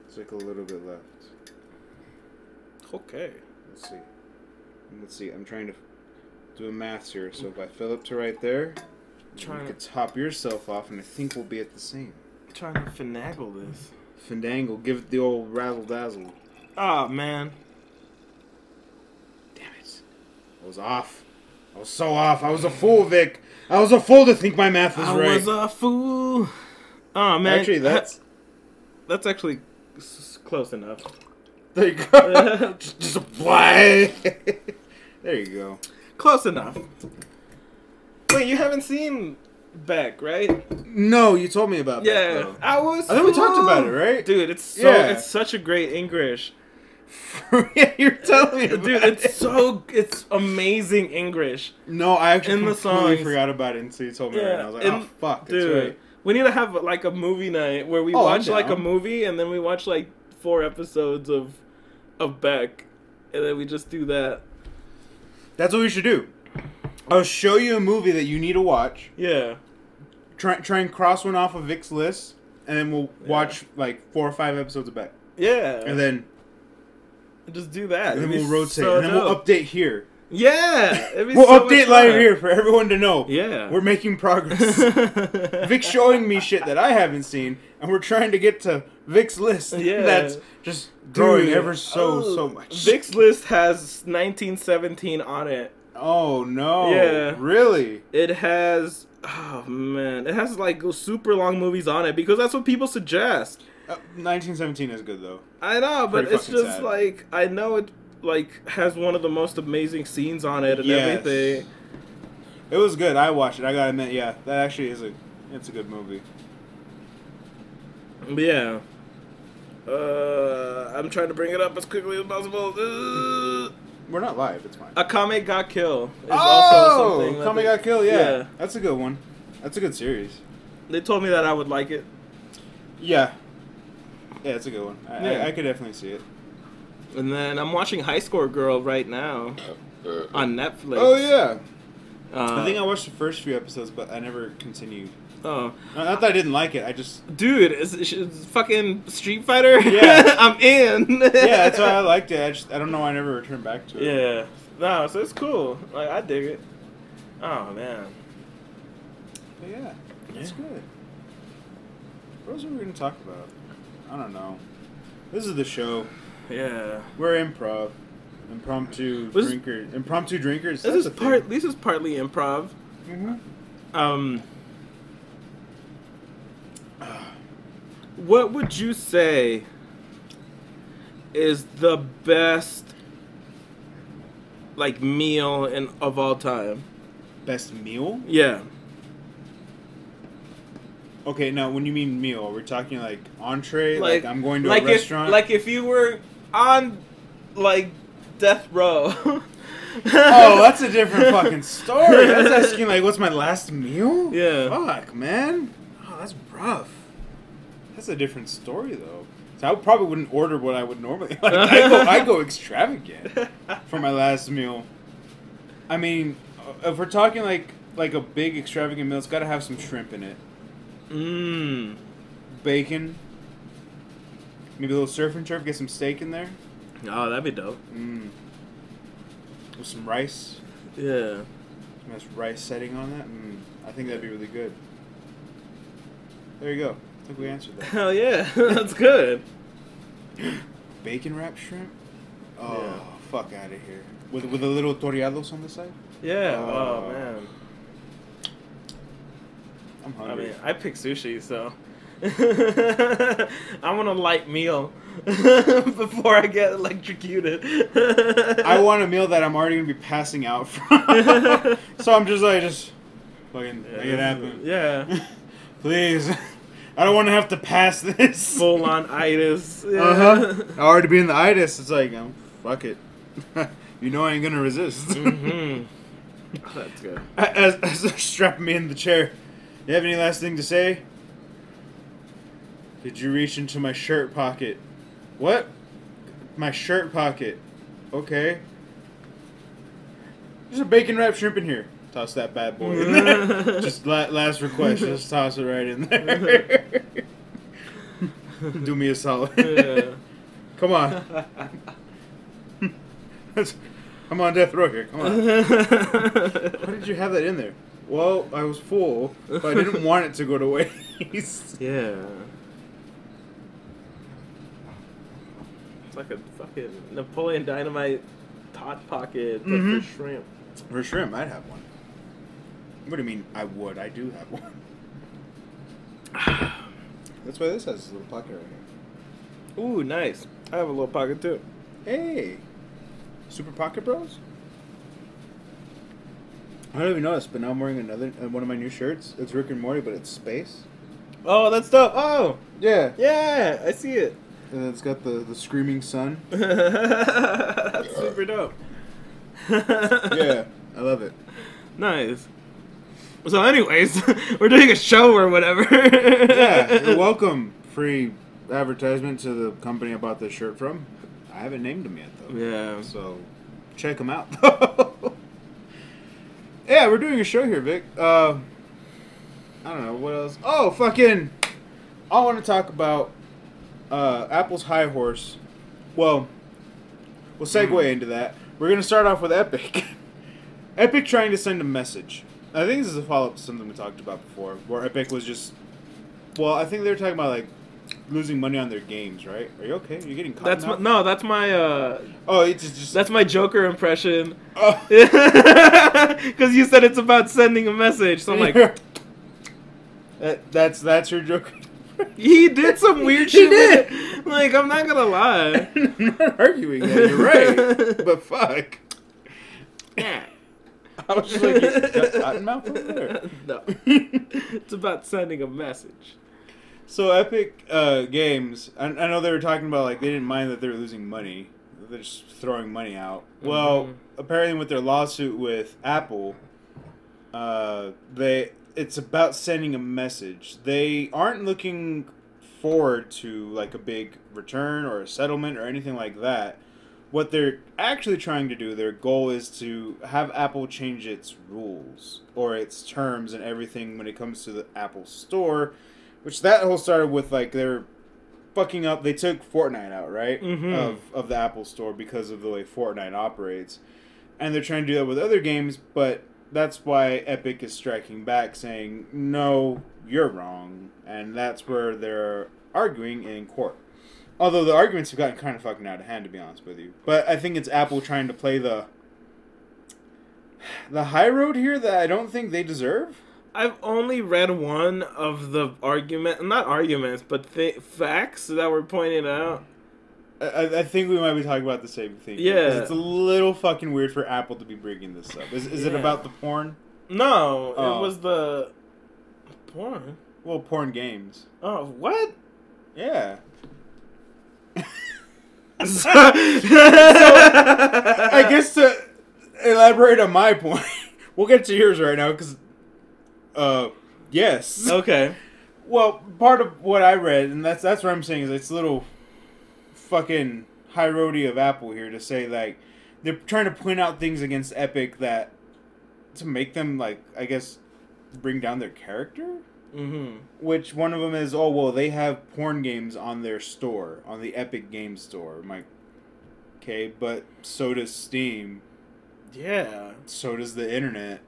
It's like a little bit left. Okay. Let's see. Let's see. I'm trying to do a math here. So if I fill up to right there, Trying you to- could top yourself off, and I think we'll be at the same. trying to finagle this. Fandangle, give it the old razzle dazzle. Oh man. Damn it. I was off. I was so off. I was a fool, Vic. I was a fool to think my math was I right. I was a fool. Oh man. Actually, that's that's actually close enough. there you go. just, just apply. there you go. Close enough. Wait, you haven't seen Beck, right? No, you told me about. Yeah, though. I was. I think we talked about it, right? Dude, it's so Yeah. it's such a great English. Yeah, you're telling me, Dude, it's it. so it's amazing English. No, I actually in the songs. forgot about it until you told me. right, and I was like, oh, in- oh fuck, dude. right. We need to have like a movie night where we Oh, watch like a movie and then we watch like four episodes of of Beck, and then we just do that. That's what we should do. I'll show you a movie that you need to watch. Yeah. Try try and cross one off of Vic's list, and then we'll Yeah. watch like four or five episodes of Beck, Yeah. and then just do that. and then we'll rotate, so and then we'll update here. Yeah. We'll so update live here for everyone to know. Yeah. we're making progress. Vic's showing me shit that I haven't seen, and we're trying to get to Vic's list. Yeah. that's just growing Dude, ever so oh, so much. Vic's list has 1917 on it. Oh no! Yeah. really? It has oh man, it has like super long movies on it because that's what people suggest. Uh, 1917 is good though. I know, but Pretty it's just sad. like I know it like has one of the most amazing scenes on it and Yes. everything. It was good. I watched it. I gotta admit, yeah, that actually is a it's a good movie. But yeah. Uh, I'm trying to bring it up as quickly as possible. Uh, We're not live. It's fine. Akame ga Kill is oh, also something. that got killed. Yeah. Yeah. that's a good one. That's a good series. They told me that I would like it. Yeah, yeah, it's a good one. I, Yeah. I, I could definitely see it. And then I'm watching High Score Girl right now on Netflix. Oh yeah, Uh, I think I watched the first few episodes, but I never continued. Oh, Not not that I didn't like it. I just dude, is, is fucking Street Fighter? Yeah. I'm in. yeah, that's why I liked it. I just I don't know. why I never returned back to it. Yeah. No, so it's cool. Like I dig it. Oh man. But yeah, it's Yeah. good. What else are we gonna talk about? I don't know. This is the show. Yeah. We're improv, impromptu This is- drinkers, impromptu drinkers. This is part. This is partly improv. hmm Um. What would you say is the best like meal in of all time? Best meal? Yeah. Okay, now when you mean meal, we're talking like entree. Like, I'm going to like a if, restaurant. Like if you were on like death row. oh, that's a different fucking story. That's asking like, what's my last meal? Yeah. Fuck, man. Oh, that's rough. That's a different story though. So I probably wouldn't order what I would normally. Like, I go, I go extravagant for my last meal. I mean, uh, if we're talking like like a big extravagant meal, it's got to have some shrimp in it, Mmm. bacon, maybe a little surf and turf. Get some steak in there. Oh, that'd be dope. Mm. With some rice. Yeah. Some nice rice setting on that. Mm. I think that'd be really good. There you go. I think we answered that. Hell yeah, that's good. Bacon wrapped shrimp. Oh, Yeah. fuck out of here. With with a little toreados on the side. Yeah. Oh. Oh, man. I'm I mean, I pick sushi, so I want a light meal before I get electrocuted. I want a meal that I'm already gonna be passing out from. so I'm just like, just fucking make it happen. Yeah. Please. I don't want to have to pass this. Full on itis. Yeah. Uh huh. I already be in the itis. It's like, um, fuck it. you know I ain't gonna resist. hmm That's good. as, as they're strapping me in the chair. You have any last thing to say? Did you reach into my shirt pocket? What? My shirt pocket. Okay. There's a bacon wrapped shrimp in here. Toss that bad boy in there. Just la- last request. Just toss it right in there. Do me a solid. Yeah. Come on. I'm on death row here. Come on. Why did you have that in there? Well, I was full, but I didn't want it to go to waste. yeah. It's like a fucking Napoleon Dynamite hot pocket but Mhm. for shrimp. For shrimp, I'd have one. What do you mean? I would. I do have one. That's why this has this little pocket right here. Ooh, nice. I have a little pocket too. Hey, Super Pocket Bros. I don't even notice, but now I'm wearing another uh, one of my new shirts. It's Rick and Morty, but it's space. Oh, that's dope. Oh, Yeah, yeah, I see it. and it's got the the screaming sun. that's super dope. yeah, I love it. Nice. So, anyways, we're doing a show or whatever. Yeah, you're welcome. Free advertisement to the company I bought this shirt from. I haven't named them yet though. Yeah. So check them out. Yeah, we're doing a show here, Vic. Uh, I don't know what else. Oh, fucking! I want to talk about uh, Apple's high horse. Well, we'll segue Hmm. into that. We're gonna start off with Epic. Epic trying to send a message. I think this is a follow up to something we talked about before, where Epic was just. Well, I think they were talking about like losing money on their games, right? Are you okay? You're getting caught? That's my, no, that's my uh, Oh, it's just. just that's my Joker impression. oh. Because you said it's about sending a message, so I'm like, That- that's that's your joke. he did some weird He shit. did. with it. Like I'm not gonna lie. I'm not arguing that. You're right, but fuck. Yeah. I was just like, you got cotton mouth over there. no. it's about sending a message. So Epic uh, Games, I, I know they were talking about like they didn't mind that they were losing money. They're just throwing money out. Well, Mhm. apparently with their lawsuit with Apple, uh, they it's about sending a message. They aren't looking forward to like a big return or a settlement or anything like that. What they're actually trying to do, their goal is to have Apple change its rules or its terms and everything when it comes to the Apple Store, which that whole started with like they're fucking up. They took Fortnite out, right, Mhm. of of the Apple Store because of the way Fortnite operates, and they're trying to do that with other games, but that's why Epic is striking back, saying no, you're wrong, and that's where they're arguing in court. Although the arguments have gotten kind of fucking out of hand, to be honest with you. But I think it's Apple trying to play the the high road here that I don't think they deserve. I've only read one of the argument, not arguments, but th- facts that were pointed out. I- I, think we might be talking about the same thing. Yeah. it's a little fucking weird for Apple to be bringing this up. Is, is it about the porn? No, Oh. it was the porn. Well, porn games. Oh, what? Yeah. I I guess to elaborate on my point, we'll get to yours right now because, uh, yes. Okay. Well, part of what I read, and that's that's what I'm saying is it's a little fucking high roady of Apple here to say like they're trying to point out things against Epic that to make them like I guess bring down their character. Mm-hmm. Which one of them is oh well they have porn games on their store on the Epic Game Store. I'm like, okay, but so does Steam. Yeah. So does the internet.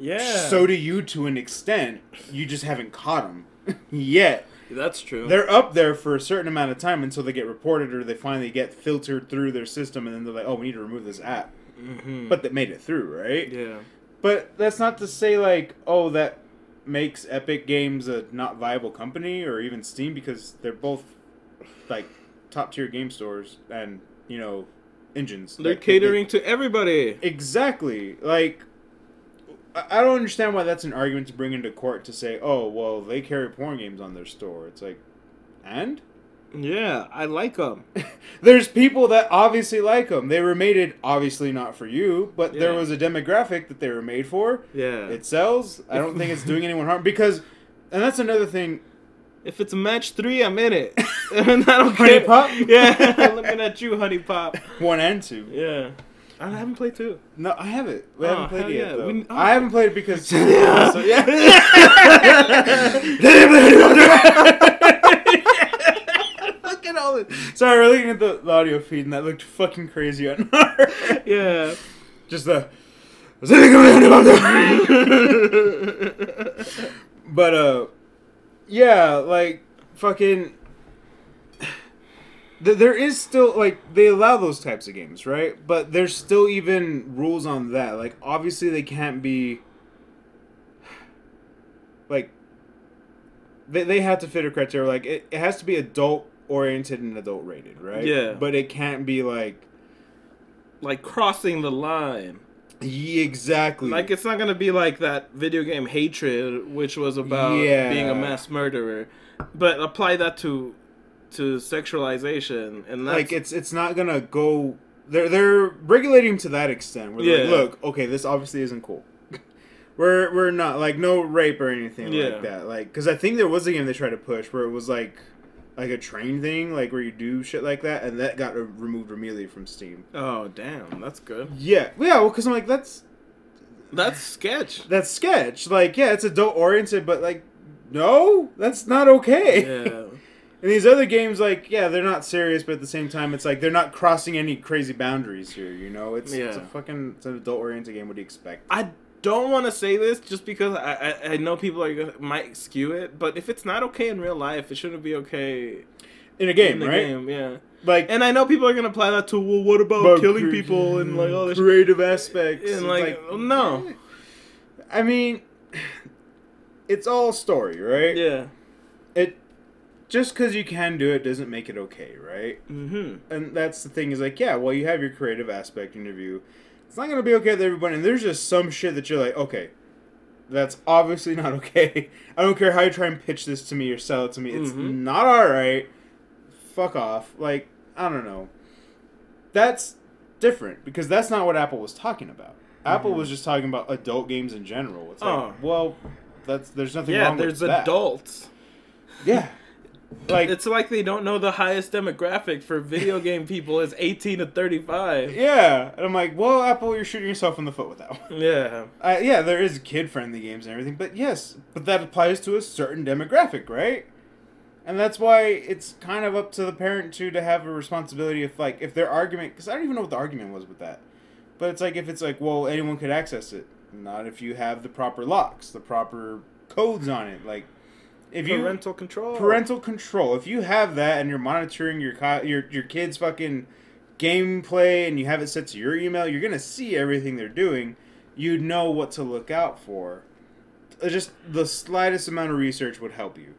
Yeah. So do you to an extent. You just haven't caught them yet. that's true. They're up there for a certain amount of time until they get reported or they finally get filtered through their system and then they're like, oh, we need to remove this app. mm-hmm. But they made it through, right? yeah. But that's not to say like, oh, that makes Epic Games a not viable company or even Steam because they're both like top tier game stores and you know engines. They're Like, catering to everybody. exactly like. I don't understand why that's an argument to bring into court to say, oh, well, they carry porn games on their store. It's like, and? Yeah, I like them. There's people that obviously like them. They were made it obviously not for you, but there was a demographic that they were made for. Yeah. It sells. I don't think it's doing anyone harm because, and that's another thing. if it's match three, I'm in it. and I don't Honey care. Pop? Yeah, I'm looking at you, HuniePop. One and two. Yeah. I haven't played two. No, I haven't. We Oh, haven't played it yet yeah. though. We- oh. I haven't played it because. So, yeah. Look at all this. Sorry, we're looking at the, the audio feed and that looked fucking crazy on our. yeah. Just the. but uh, yeah, like fucking. Th- there is still like they allow those types of games, right? But there's still even rules on that. Like obviously they can't be like they they have to fit a criteria. Like it, it has to be adult oriented and adult rated, right? Yeah. But it can't be like Like crossing the line. yeah, exactly Like it's not gonna be like that video game hatred, which was about Yeah. being a mass murderer, but apply that to to sexualization, and that's, like it's it's not gonna go. They're they're regulating to that extent. Where they're Yeah. like, look, okay, this obviously isn't cool. we're we're not like no rape or anything Yeah. like that. Like because I think there was a game they tried to push where it was like like a train thing, like where you do shit like that, and that got removed immediately from Steam. oh damn, that's good. Yeah, yeah. Well, because I'm like that's That's sketch. that's sketch. Like yeah, it's adult oriented, but like no, that's not okay. Yeah, And these other games, like, yeah, they're not serious, but at the same time, it's like they're not crossing any crazy boundaries here. You know, it's, it's a fucking it's an adult-oriented game. What do you expect? I don't want to say this just because I, I I know people are gonna might skew it, but if it's not okay in real life, it shouldn't be okay In a game, in right? game. Yeah, Like, and I know people are gonna apply that to well, what about killing cre- people and like all this. creative aspects, And, It's like, no. I mean, it's all story, right? Yeah. Just because you can do it doesn't make it okay, right? Mm-hmm. and that's the thing is like yeah well you have your creative aspect interview it's not gonna be okay with everybody and there's just some shit that you're like okay that's obviously not okay i don't care how you try and pitch this to me or sell it to me it's Mhm. not all right fuck off like i don't know that's different because that's not what apple was talking about apple Mhm. was just talking about adult games in general it's like Oh. well that's there's nothing Yeah, wrong there's with that There's adults. yeah like It's like they don't know the highest demographic for video game people is 18 to 35. yeah and i'm like well apple you're shooting yourself in the foot with that one Yeah. Uh, yeah, there is kid-friendly games and everything, but yes, but that applies to a certain demographic, right? And that's why it's kind of up to the parent too to have a responsibility if like if their argument because I don't even know what the argument was with that, but it's like if it's like well anyone could access it, not if you have the proper locks, the proper codes on it, like if you Parental control. parental control. If you have that and you're monitoring your your your kids' fucking gameplay and you have it set to your email, you're gonna see everything they're doing. You know what to look out for. Uh, Just the slightest amount of research would help you.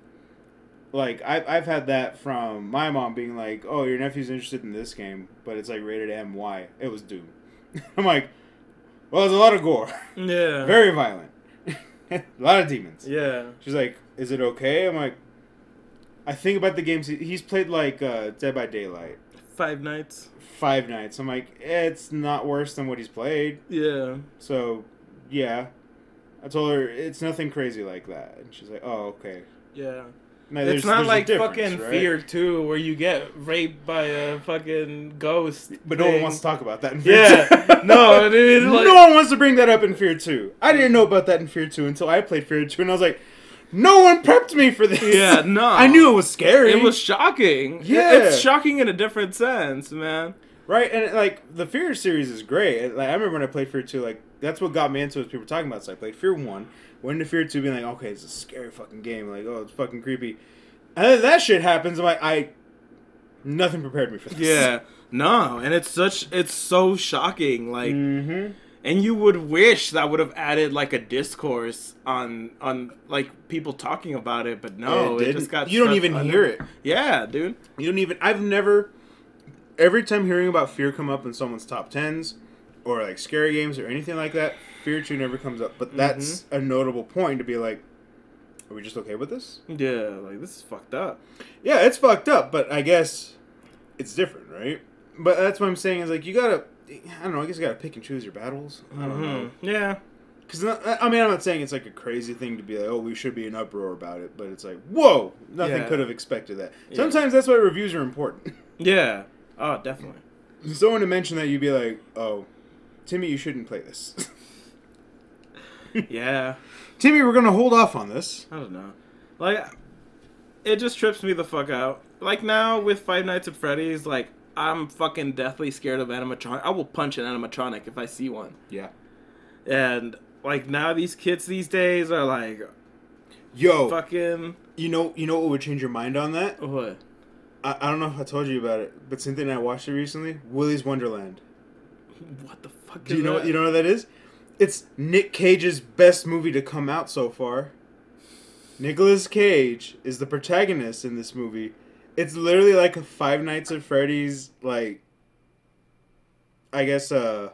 Like I've I've had that from my mom being like, "Oh, your nephew's interested in this game, but it's like rated M. Why? It was Doom." I'm like, "Well, there's a lot of gore, Yeah. very violent, a lot of demons." Yeah. She's like, "Is it okay?" I'm like, "I think about the games he's played, like uh, Dead by Daylight, Five Nights. Five Nights." I'm like, "It's not worse than what he's played." Yeah. So, yeah, I told her it's nothing crazy like that, and she's like, "Oh, okay." Yeah. Now, it's not like fucking right? Fear 2 where you get raped by a fucking ghost. but no one wants to talk about that in Fear Yeah. 2. no, like. no one wants to bring that up in Fear Two. I didn't know about that in Fear Two until I played Fear Two, and I was like, "No one prepped me for this." Yeah, no. I knew it was scary. It was shocking. Yeah. It's shocking in a different sense, man. Right, and like the Fear series is great. Like I remember when I played Fear two, like that's what got me into it. People talking about. it. So I played Fear one, went into Fear two, being like, okay, it's a scary fucking game. Like, oh, it's fucking creepy. And then that shit happens. I'm like, I nothing prepared me for this. Yeah. No, and it's such it's so shocking like Mm-hmm. And you would wish that would have added like a discourse on on like people talking about it, but no, it, just got You don't even under- hear it. Yeah, dude. You don't even. I've never. Every time hearing about Fear come up in someone's top tens, or like scary games or anything like that, Fear two never comes up. But that's Mm-hmm. a notable point to be like, are we just okay with this? Yeah, like this is fucked up. Yeah, it's fucked up, but I guess it's different, right? But that's what I'm saying is like you gotta, I don't know. I guess you gotta pick and choose your battles. I don't know. Mhm. Yeah. Because I mean, I'm not saying it's like a crazy thing to be like, oh, we should be in uproar about it, but it's like, whoa, nothing Yeah. could have expected that. Yeah. Sometimes that's why reviews are important. Yeah. Oh, definitely. Someone to mention that, you'd be like, oh, Timmy, you shouldn't play this. yeah. Timmy, we're gonna hold off on this. I don't know. Like, it just trips me the fuck out. Like now with Five Nights at Freddy's, like I'm fucking deathly scared of animatronic. I will punch an animatronic if I see one. Yeah. And like now these kids these days are like Yo, fucking you know, you know what would change your mind on that? what? I, I don't know if I told you about it, but Cynthia and I watched it recently. Willy's Wonderland. What the fuck? Do is you know that? you know what that is? It's Nick Cage's best movie to come out so far. Nicolas Cage is the protagonist in this movie. It's literally like a Five Nights at Freddy's like I guess uh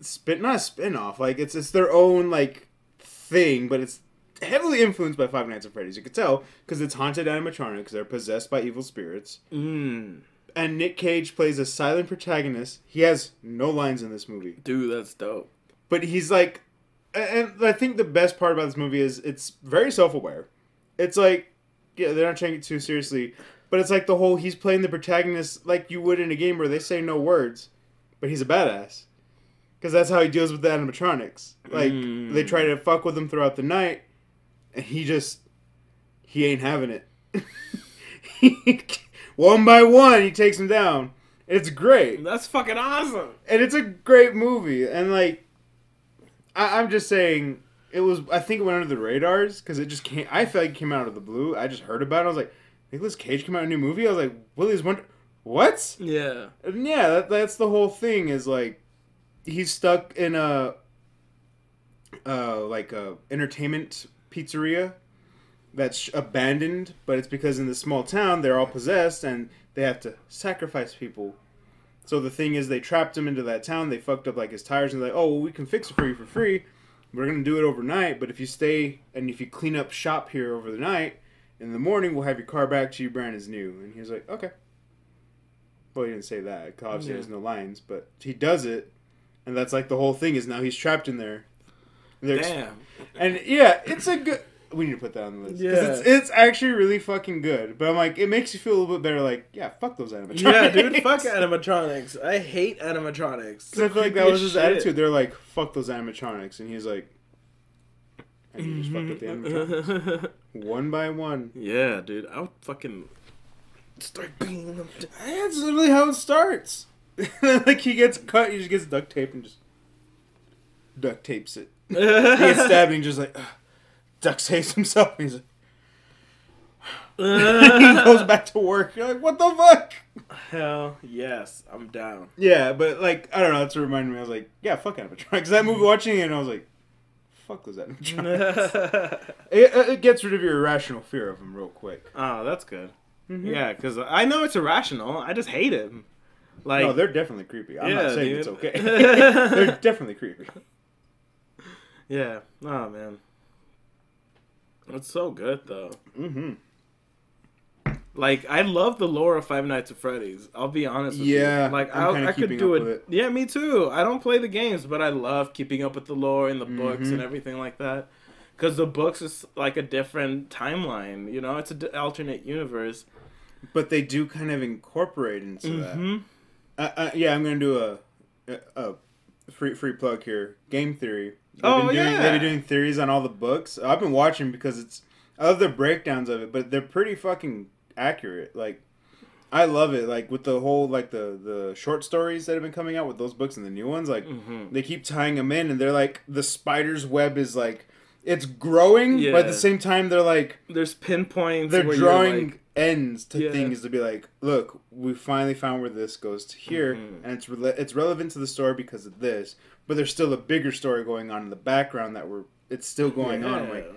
spin not a spin off. Like it's it's their own like thing, but it's heavily influenced by Five Nights at Freddy's. You could tell because it's haunted animatronics. They're possessed by evil spirits Mm, and Nick Cage plays a silent protagonist. He has no lines in this movie, dude, that's dope. but he's like, and I think the best part about this movie is it's very self-aware. It's like, yeah, they're not taking it too seriously, but it's like the whole he's playing the protagonist like you would in a game where they say no words, but he's a badass. Because that's how he deals with the animatronics. Like Mm. they try to fuck with him throughout the night, and he just he ain't having it. one by one, he takes them down. It's great, That's fucking awesome. and it's a great movie. And like, I, I'm just saying, it was. I think it went under the radars because it just came. I felt like it came out of the blue. I just heard about it. I was like, Nicolas Cage came out a new movie. I was like, Willy's Wonder. What? Yeah. And yeah, that, that's the whole thing. Is like, he's stuck in a, uh, like a entertainment pizzeria that's abandoned, but it's because in this small town they're all possessed and they have to sacrifice people. So the thing is, they trapped him into that town. They fucked up like his tires and they're like, oh, well, we can fix it for you for free. We're gonna do it overnight, but if you stay and if you clean up shop here over the night, in the morning we'll have your car back to you brand as new. And he's like, okay. Well, he didn't say that. Obviously, Yeah. there's no lines, but he does it, and that's like the whole thing is now he's trapped in there. And they're ex- Damn. and yeah, it's a good. We need to put that on the list. Yeah. It's, it's actually really fucking good. But I'm like, it makes you feel a little bit better. Like, yeah, fuck those animatronics. Yeah, dude, fuck animatronics. I hate animatronics. Because I feel like that was his shit. attitude. They're like, fuck those animatronics. And he's like, and he just fucked up the Mm-hmm. animatronics. one by one. yeah, dude, I would fucking start beating them. down. That's literally how it starts. like, he gets cut, he just gets duct tape and just duct tapes it. He gets stabbed and just like, ugh, duct tapes himself. He's like, he goes back to work. You're like, what the fuck? Hell yes, I'm down. Yeah, but like I don't know. That's what reminded me. I was like, yeah, fuck animatronics. That movie, watching it, and I was like, fuck those animatronics. it, it gets rid of your irrational fear of them real quick. oh, that's good. Mhm. Yeah, because I know it's irrational. I just hate it. Like, no, they're definitely creepy. I'm Yeah, not saying dude. it's okay. they're definitely creepy. yeah. Oh man, it's so good though. Mm-hmm. Like I love the lore of Five Nights at Freddy's. I'll be honest with Yeah, you. Like I'm I, I could do it. it. Yeah, me too. I don't play the games, but I love keeping up with the lore and the books Mhm. and everything like that. Because the books is like a different timeline. You know, it's an alternate universe. But they do kind of incorporate into that. Mhm. Uh, uh, yeah, I'm gonna do a, a, a free free plug here. Game theory. They've Oh, been doing, yeah. They've been doing theories on all the books. I've been watching because it's the breakdowns of it, but they're pretty fucking accurate. Like I love it. Like with the whole like the the short stories that have been coming out with those books and the new ones. Like Mhm. they keep tying them in, and they're like the spider's web is like it's growing, but at the same time they're like There's pinpoints. they're drawing like- ends to Yeah. things to be like, look, we finally found where this goes to here, Mhm. and it's rela- it's relevant to the story because of this, but there's still a bigger story going on in the background that we're it's still going on. Yeah. Like,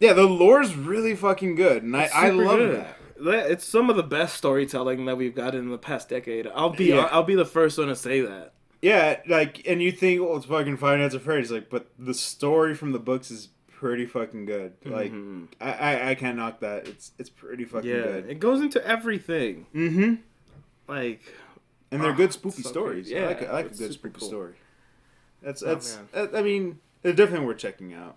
yeah, the lore's really fucking good, and I, It's I super love good. that. It's some of the best storytelling that we've gotten in the past decade. I'll be Yeah. I'll be the first one to say that. Yeah, like, and you think, well, it's fucking Five Nights at Freddy's, like, but the story from the books is pretty fucking good. Like, Mhm. I, I, I can't knock that. It's it's pretty fucking yeah, good. it goes into everything. Mm-hmm. Like And they're Ah, good spooky so stories. good. I like, Yeah, I like a good spooky cool. story. That's Oh, that's. man. I mean, they're definitely worth checking out.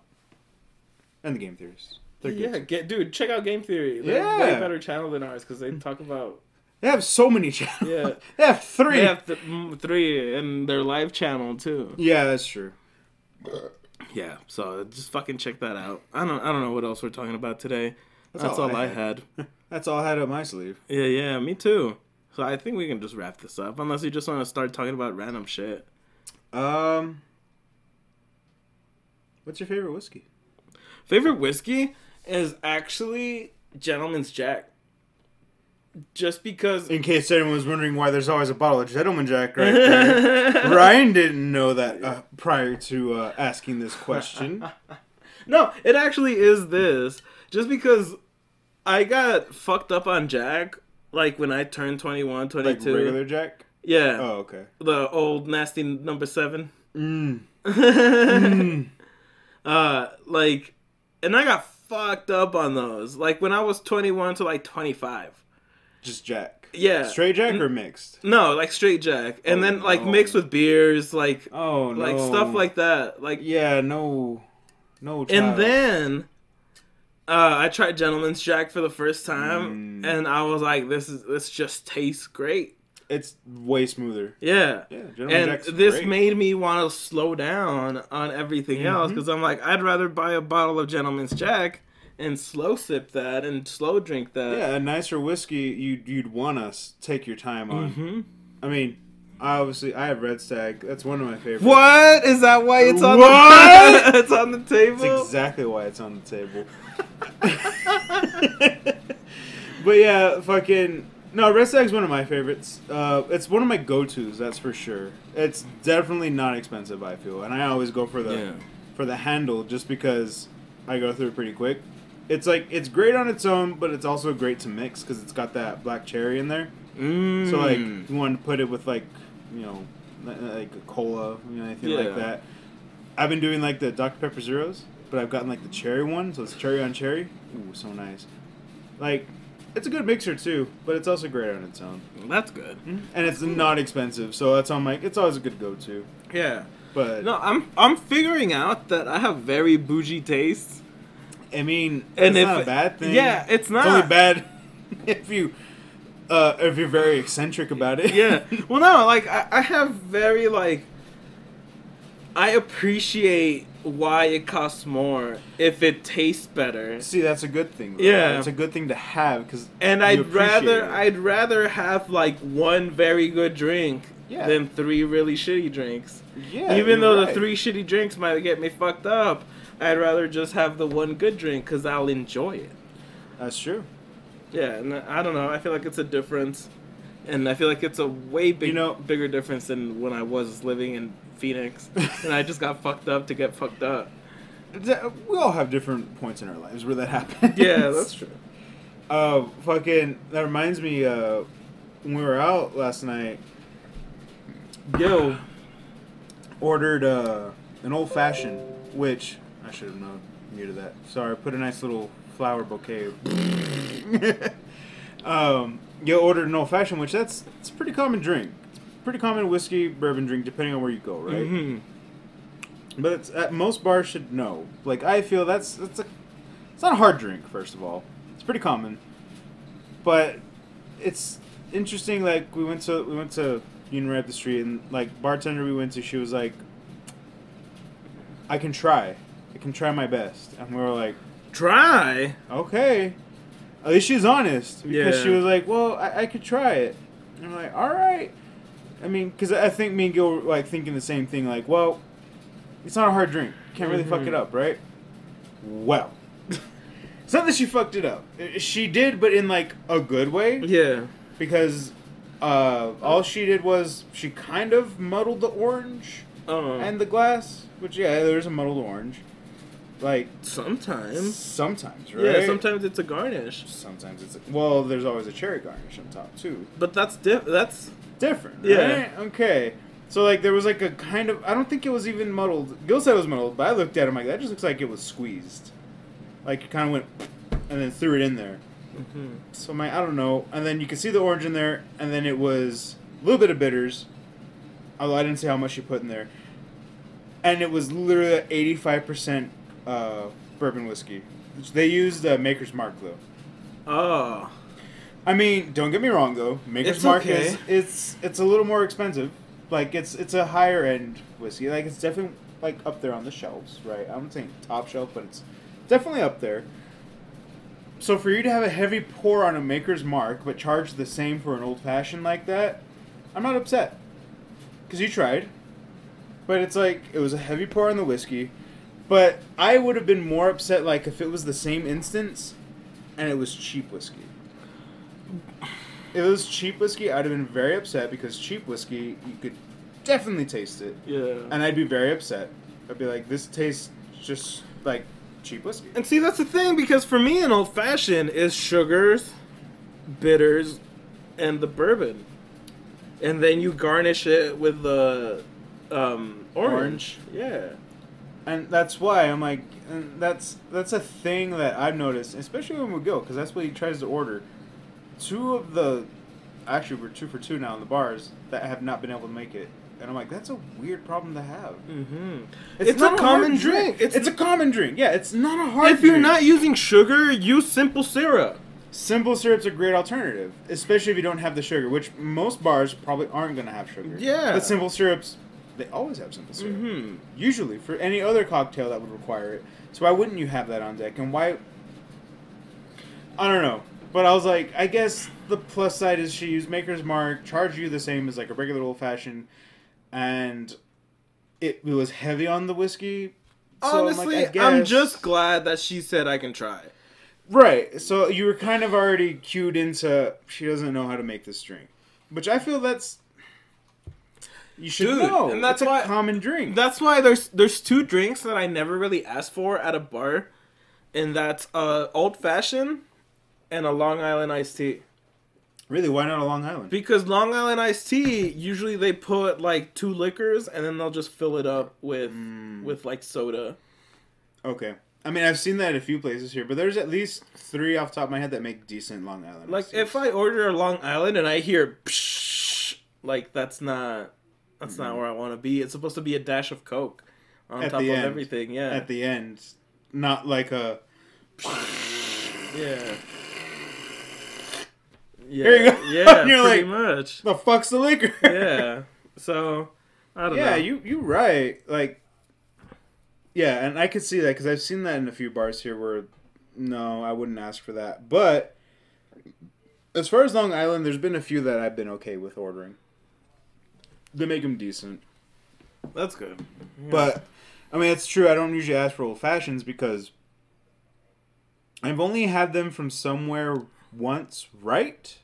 And the game theories. They're yeah, good. get dude, check out Game Theory. They're Yeah. a way better channel than ours because they talk about They have so many channels. Yeah. they have three. they have th- three and their live channel too. yeah, that's true. Yeah, so just fucking check that out. I don't I don't know what else we're talking about today. That's That's, all all, I I had. had. That's all I had up my sleeve. Yeah, yeah, me too. So I think we can just wrap this up unless you just want to start talking about random shit. Um, what's your favorite whiskey? Favorite whiskey is actually Gentleman's Jack. just because In case anyone was wondering why there's always a bottle of Gentleman Jack right there. Ryan didn't know that uh, prior to uh, asking this question. No, it actually is this. Just because I got fucked up on Jack, like when I turned 21, Like regular Jack? Yeah. Oh, okay. The old nasty number seven. Mm. uh, like, and I got fucked up on those. Like when I was 21 to like 25. Just Jack. Yeah. Straight Jack or mixed? No, like straight Jack. And Oh, then like no. mixed with beers, like, Oh, no. like stuff like that. Like, Yeah, no. No And then uh, I tried Gentleman's Jack for the first time, Mm. and I was like, "This is this just tastes great." It's way smoother. Yeah, Yeah, Gentleman and Jack's this great. made me want to slow down on everything else Mhm. 'cause else because I'm like, I'd rather buy a bottle of Gentleman's Jack and slow sip that and slow drink that. Yeah, a nicer whiskey you'd, you'd want to take your time on. hmm I mean, obviously, I have Red Stag. That's one of my favorites. What is that? Why it's on What? the it's on the table? That's exactly why it's on the table. but yeah, fucking no. Red Stag's one of my favorites. Uh, it's one of my go-tos. That's for sure. It's definitely not expensive. I feel, and I always go for the Yeah. for the handle just because I go through it pretty quick. It's like it's great on its own, but it's also great to mix because it's got that black cherry in there. Mm. So like you want to put it with like you know like a cola, you know anything Yeah. like that. I've been doing like the Dr Pepper zeros, but I've gotten like the cherry one, so it's cherry on cherry. Ooh, so nice. Like it's a good mixer too, but it's also great on its own, that's good. and it's not expensive, so that's on my. it's always a good go to. Yeah. But No, I'm I'm figuring out that I have very bougie tastes. I mean, And it's if not a bad thing. Yeah, it's it's not. only bad if you uh, if you're very eccentric about it. yeah. Well, no, like I, I have very like. I appreciate why it costs more if it tastes better, See, that's a good thing. Though. Yeah. it's a good thing to have because and I'd rather it. I'd rather have like one very good drink Yeah. than three really shitty drinks. yeah, Even though right. the three shitty drinks might get me fucked up, I'd rather just have the one good drink because I'll enjoy it. That's true. Yeah, and I don't know. I feel like it's a difference, and I feel like it's a way big, You know- bigger difference than when I was living in Phoenix, and I just got fucked up to get fucked up. We all have different points in our lives where that happens. Yeah, that's true. Uh, fucking. That reminds me. Uh, when we were out last night, Yo ordered uh, an old fashioned, which I should have known. New to that. Sorry, put a nice little flower bouquet. um, Yo ordered an old fashioned, which that's it's a pretty common drink. It's pretty common whiskey bourbon drink, depending on where you go, right? Mhm. But it's, at most bars should know. Like I feel that's that's a it's not a hard drink. First of all, it's pretty common, but it's interesting. Like we went to we went to Union right up the street, and like bartender we went to, she was like, "I can try, I can try my best," and we were like, Try. "Okay." At least she's honest because Yeah. she was like, "Well, I, I could try it," and I'm like, "All right." I mean, because I think me and Gil were like thinking the same thing. Like, well, it's not a hard drink. Can't really fuck Mhm. it up, right? Well, it's not that she fucked it up. She did, but in like a good way. Yeah. Because uh, all she did was she kind of muddled the orange Oh. and the glass. Which yeah, there's a muddled orange. Like sometimes. sometimes, right? Yeah, sometimes it's a garnish. Sometimes it's a, well. There's always a cherry garnish on top too. But that's diff- that's different. Yeah. Okay. So like there was like a kind of I don't think it was even muddled. Gil said it was muddled, but I looked at him like that just looks like it was squeezed. Like it kind of went and then threw it in there. Mhm. So my I don't know. And then you can see the orange in there, and then it was a little bit of bitters. Although I didn't see how much you put in there. And it was literally eighty five percent uh, bourbon whiskey. They used uh, Maker's Mark though. Oh. I mean, don't get me wrong though. Maker's It's Mark okay. is it's it's a little more expensive. Like it's it's a higher end whiskey. Like it's definitely like up there on the shelves, right? I'm not saying top shelf, but it's definitely up there. So for you to have a heavy pour on a Maker's Mark, but charge the same for an old fashioned like that, I'm not upset. Cause you tried, but it's like it was a heavy pour on the whiskey. But I would have been more upset like if it was the same instance, and it was cheap whiskey. If it was cheap whiskey, I'd have been very upset because cheap whiskey, you could definitely taste it, Yeah. and I'd be very upset. I'd be like, this tastes just like cheap whiskey. And see, that's the thing because for me, an old fashioned is sugars, bitters, and the bourbon, and then you garnish it with the um, orange. Yeah. And that's why I'm like, and that's that's a thing that I've noticed, especially when we go, because that's what he tries to order. Two of the, actually, we're two for two now in the bars that have not been able to make it, and I'm like, that's a weird problem to have. Mm-hmm. It's, It's, not a common drink. It's, It's, a common drink. Yeah, it's not a hard. if you're drink. not using sugar, use simple syrup. simple syrup's a great alternative, especially if you don't have the sugar, which most bars probably aren't going to have sugar. Yeah. but simple syrups, they always have simple syrup. Mm-hmm. Usually for any other cocktail that would require it. So why wouldn't you have that on deck? And why? I don't know. But I was like, I guess the plus side is she used Maker's Mark, charged you the same as like a regular old fashioned, and it, it was heavy on the whiskey. So I'm like, Honestly, I'm just glad that she said I can try. Right. So you were kind of already cued into she doesn't know how to make this drink, which I feel that's you should Dude, know. and that's it's why- a common drink. That's why there's there's two drinks that I never really asked for at a bar, and that's uh old fashioned and a Long Island iced tea. really, why not a Long Island? Because Long Island iced tea usually they put like two liquors and then they'll just fill it up with Mm. with like soda. Okay. I mean, I've seen that at a few places here, but there's at least three off the top of my head that make decent Long Island. Like if. I order a Long Island and I hear psh, like that's not that's not mm-hmm. where I want to be. It's supposed to be a dash of Coke on. At top of end. everything. Yeah, at the end, not like a yeah. Yeah, There you go. yeah, You're pretty like- much. the fuck's the liquor. Yeah. So I don't yeah, know. Yeah, you you right. Like, yeah, and I could see that because I've seen that in a few bars here where, no, I wouldn't ask for that. But as far as Long Island, there's been a few that I've been okay with ordering. They make them decent, That's good. but I mean it's true. I don't usually ask for old fashions because I've only had them from somewhere once, right?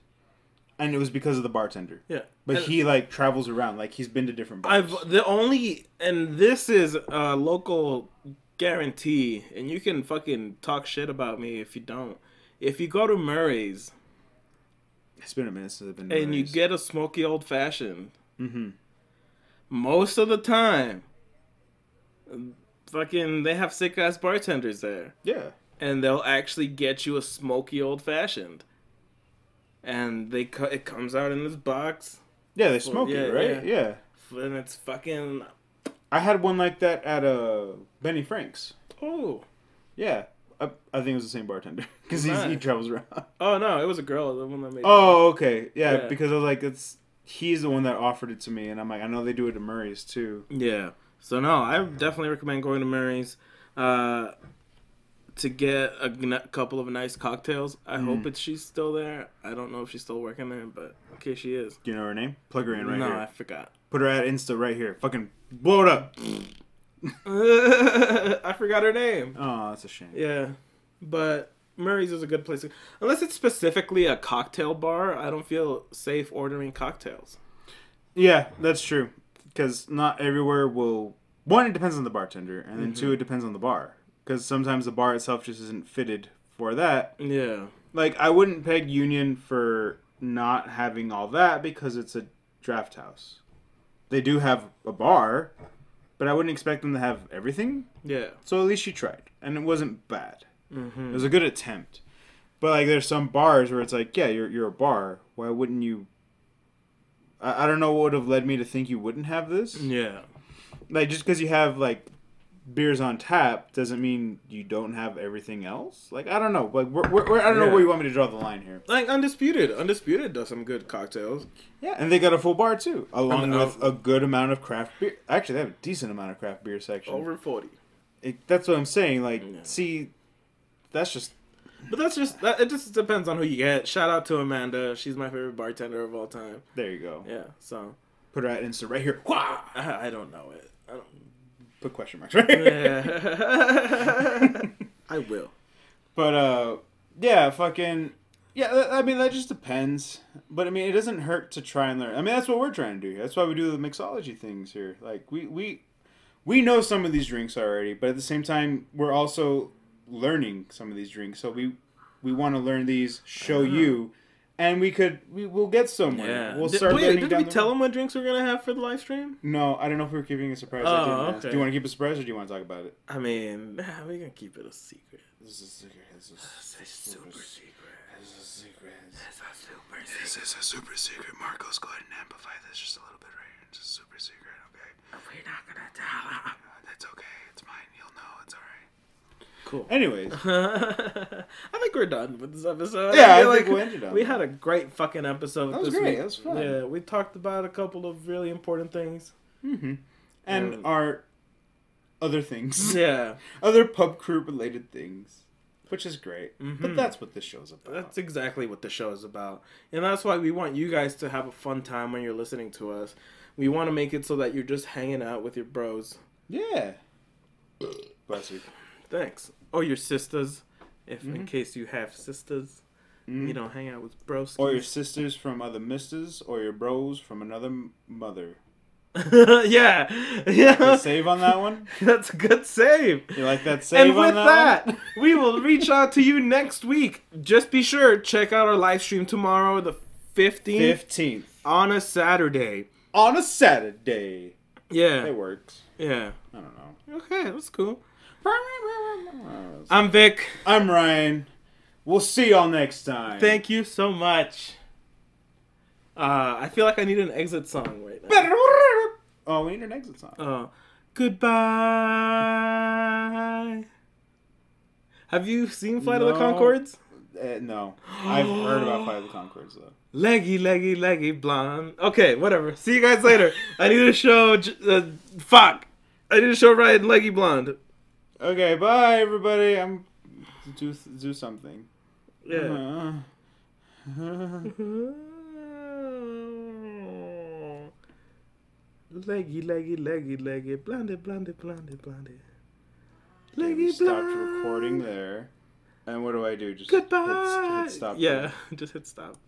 And it was because of the bartender. yeah. But And- he like travels around, like he's been to different bars. I've the only and this is a local guarantee, and you can fucking talk shit about me if you don't. If you go to Murray's It's been a minute since I've been. and you get a smoky old fashioned, Mm-hmm. Most of the time, fucking they have sick ass bartenders there, Yeah. and they'll actually get you a smoky old fashioned, and they co- it comes out in this box, Yeah, they smoke yeah, it, right? yeah. Yeah. and it's fucking I had one like that at uh Benny Frank's. oh. Yeah. I, I think it was the same bartender because he travels around. Oh no, it was a girl. The one that made. Oh, okay. Yeah, Yeah. because I was like, it's he's the one that offered it to me, and I'm like, I know they do it at Murray's too. Yeah. So no, I definitely recommend going to Murray's uh, to get a n- couple of nice cocktails. I Mm. hope it's she's still there. I don't know if she's still working there, but case she is, Do you know her name? Plug her in right now. no, here. I forgot. Put her at Insta right here. Fucking blow it up. I forgot her name. Oh, that's a shame. Yeah, but Murray's is a good place. To, unless it's specifically a cocktail bar, I don't feel safe ordering cocktails. Yeah, that's true. Because not everywhere will. One, it depends on the bartender, and then two, mm-hmm. it depends on the bar. Because sometimes the bar itself just isn't fitted for that. Yeah. Like, I wouldn't peg Union for not having all that because it's a draft house. They do have a bar, but I wouldn't expect them to have everything. Yeah. So at least she tried, and it wasn't bad. Hmm It was a good attempt. But like, there's some bars where it's like, yeah, you're you're a bar. Why wouldn't you? I, I don't know what would have led me to think you wouldn't have this. Yeah. Like just because you have like beers on tap doesn't mean you don't have everything else. Like I don't know. Like where, where, where- I don't know where you want me to draw the line here. Like Undisputed. Undisputed does some good cocktails. Yeah, and they got a full bar too, along And, uh, with a good amount of craft beer. Actually, they have a decent amount of craft beer section. Over 40. It, that's what I'm saying. Like, Yeah. see, that's just But that's just that. It just depends on who you get. Shout out to Amanda. She's my favorite bartender of all time. there. You go. Yeah. So Put her at Insta right here. Wah! I, don't know it. I don't. Put question marks right. Yeah. I will. But uh, yeah, fucking. Yeah, I mean that just depends. But I mean, it doesn't hurt to try and learn. I mean, that's what we're trying to do. here. That's why we do the mixology things here. Like we we we know some of these drinks already, but at the same time, we're also learning some of these drinks. So we we want to learn these, show you, and we could we will get somewhere. Yeah. We'll Did- start wait, did down we the tell road. them what drinks we're gonna have for the live stream? No, I don't know if we're keeping a surprise. I Oh, didn't ask. Do okay. you want to keep a surprise, or do you want to talk about it? I mean, nah, we're gonna keep it a secret. This is a secret. This is It's a super secret. This is a secret. It's a super secret. This is a super secret. Marcos, go ahead and amplify this just a little bit right here. It's a super secret, okay? We're not gonna tell them. Uh, that's okay. It's mine. You'll know. It's alright. Cool. Anyways, I think we're done with this episode. Yeah, I feel think we'll end it on we had a great fucking episode That was this great. week. That was fun. Yeah, we talked about a couple of really important things. mm-hmm. and Um, our other things, Yeah, other pub crew related things, which is great. But Mhm. that's what this show's about. that's exactly what the show is about, and that's why we want you guys to have a fun time when you're listening to us. We want to make it so that you're just hanging out with your bros. yeah. Bless you. Thanks. Or your sisters, if in Mhm. case you have sisters. Mhm. You don't hang out with bros. Or your sisters from other misters, or your bros from another m- mother. yeah, yeah. Good save on that one. That's a good save. You like that save and with that, that? we will reach out to you next week. Just be sure check out our live stream tomorrow, the fifteenth, Fifteenth on a Saturday. on a Saturday. Yeah, It works. yeah. I don't know. Okay, that's cool. I'm Vic. I'm Ryan. We'll see y'all next time. Thank you so much. Uh, I feel like I need an exit song right now. Oh, we need an exit song. Uh, goodbye. Have you seen Flight of the No. Conchords? Uh, no, I've heard about Flight of the Conchords though. Leggy, leggy, leggy, blonde. Okay, whatever. See you guys later. I need to show. Uh, fuck. I need to show Ryan leggy blonde. Okay, bye everybody. I'm do do something. Yeah. Leggy, leggy, leggy, leggy, blonde, blonde, blonde. okay, Leggy, we stopped recording there. And what do I do? Just Goodbye. Hit, hit stop. Yeah, just hit stop.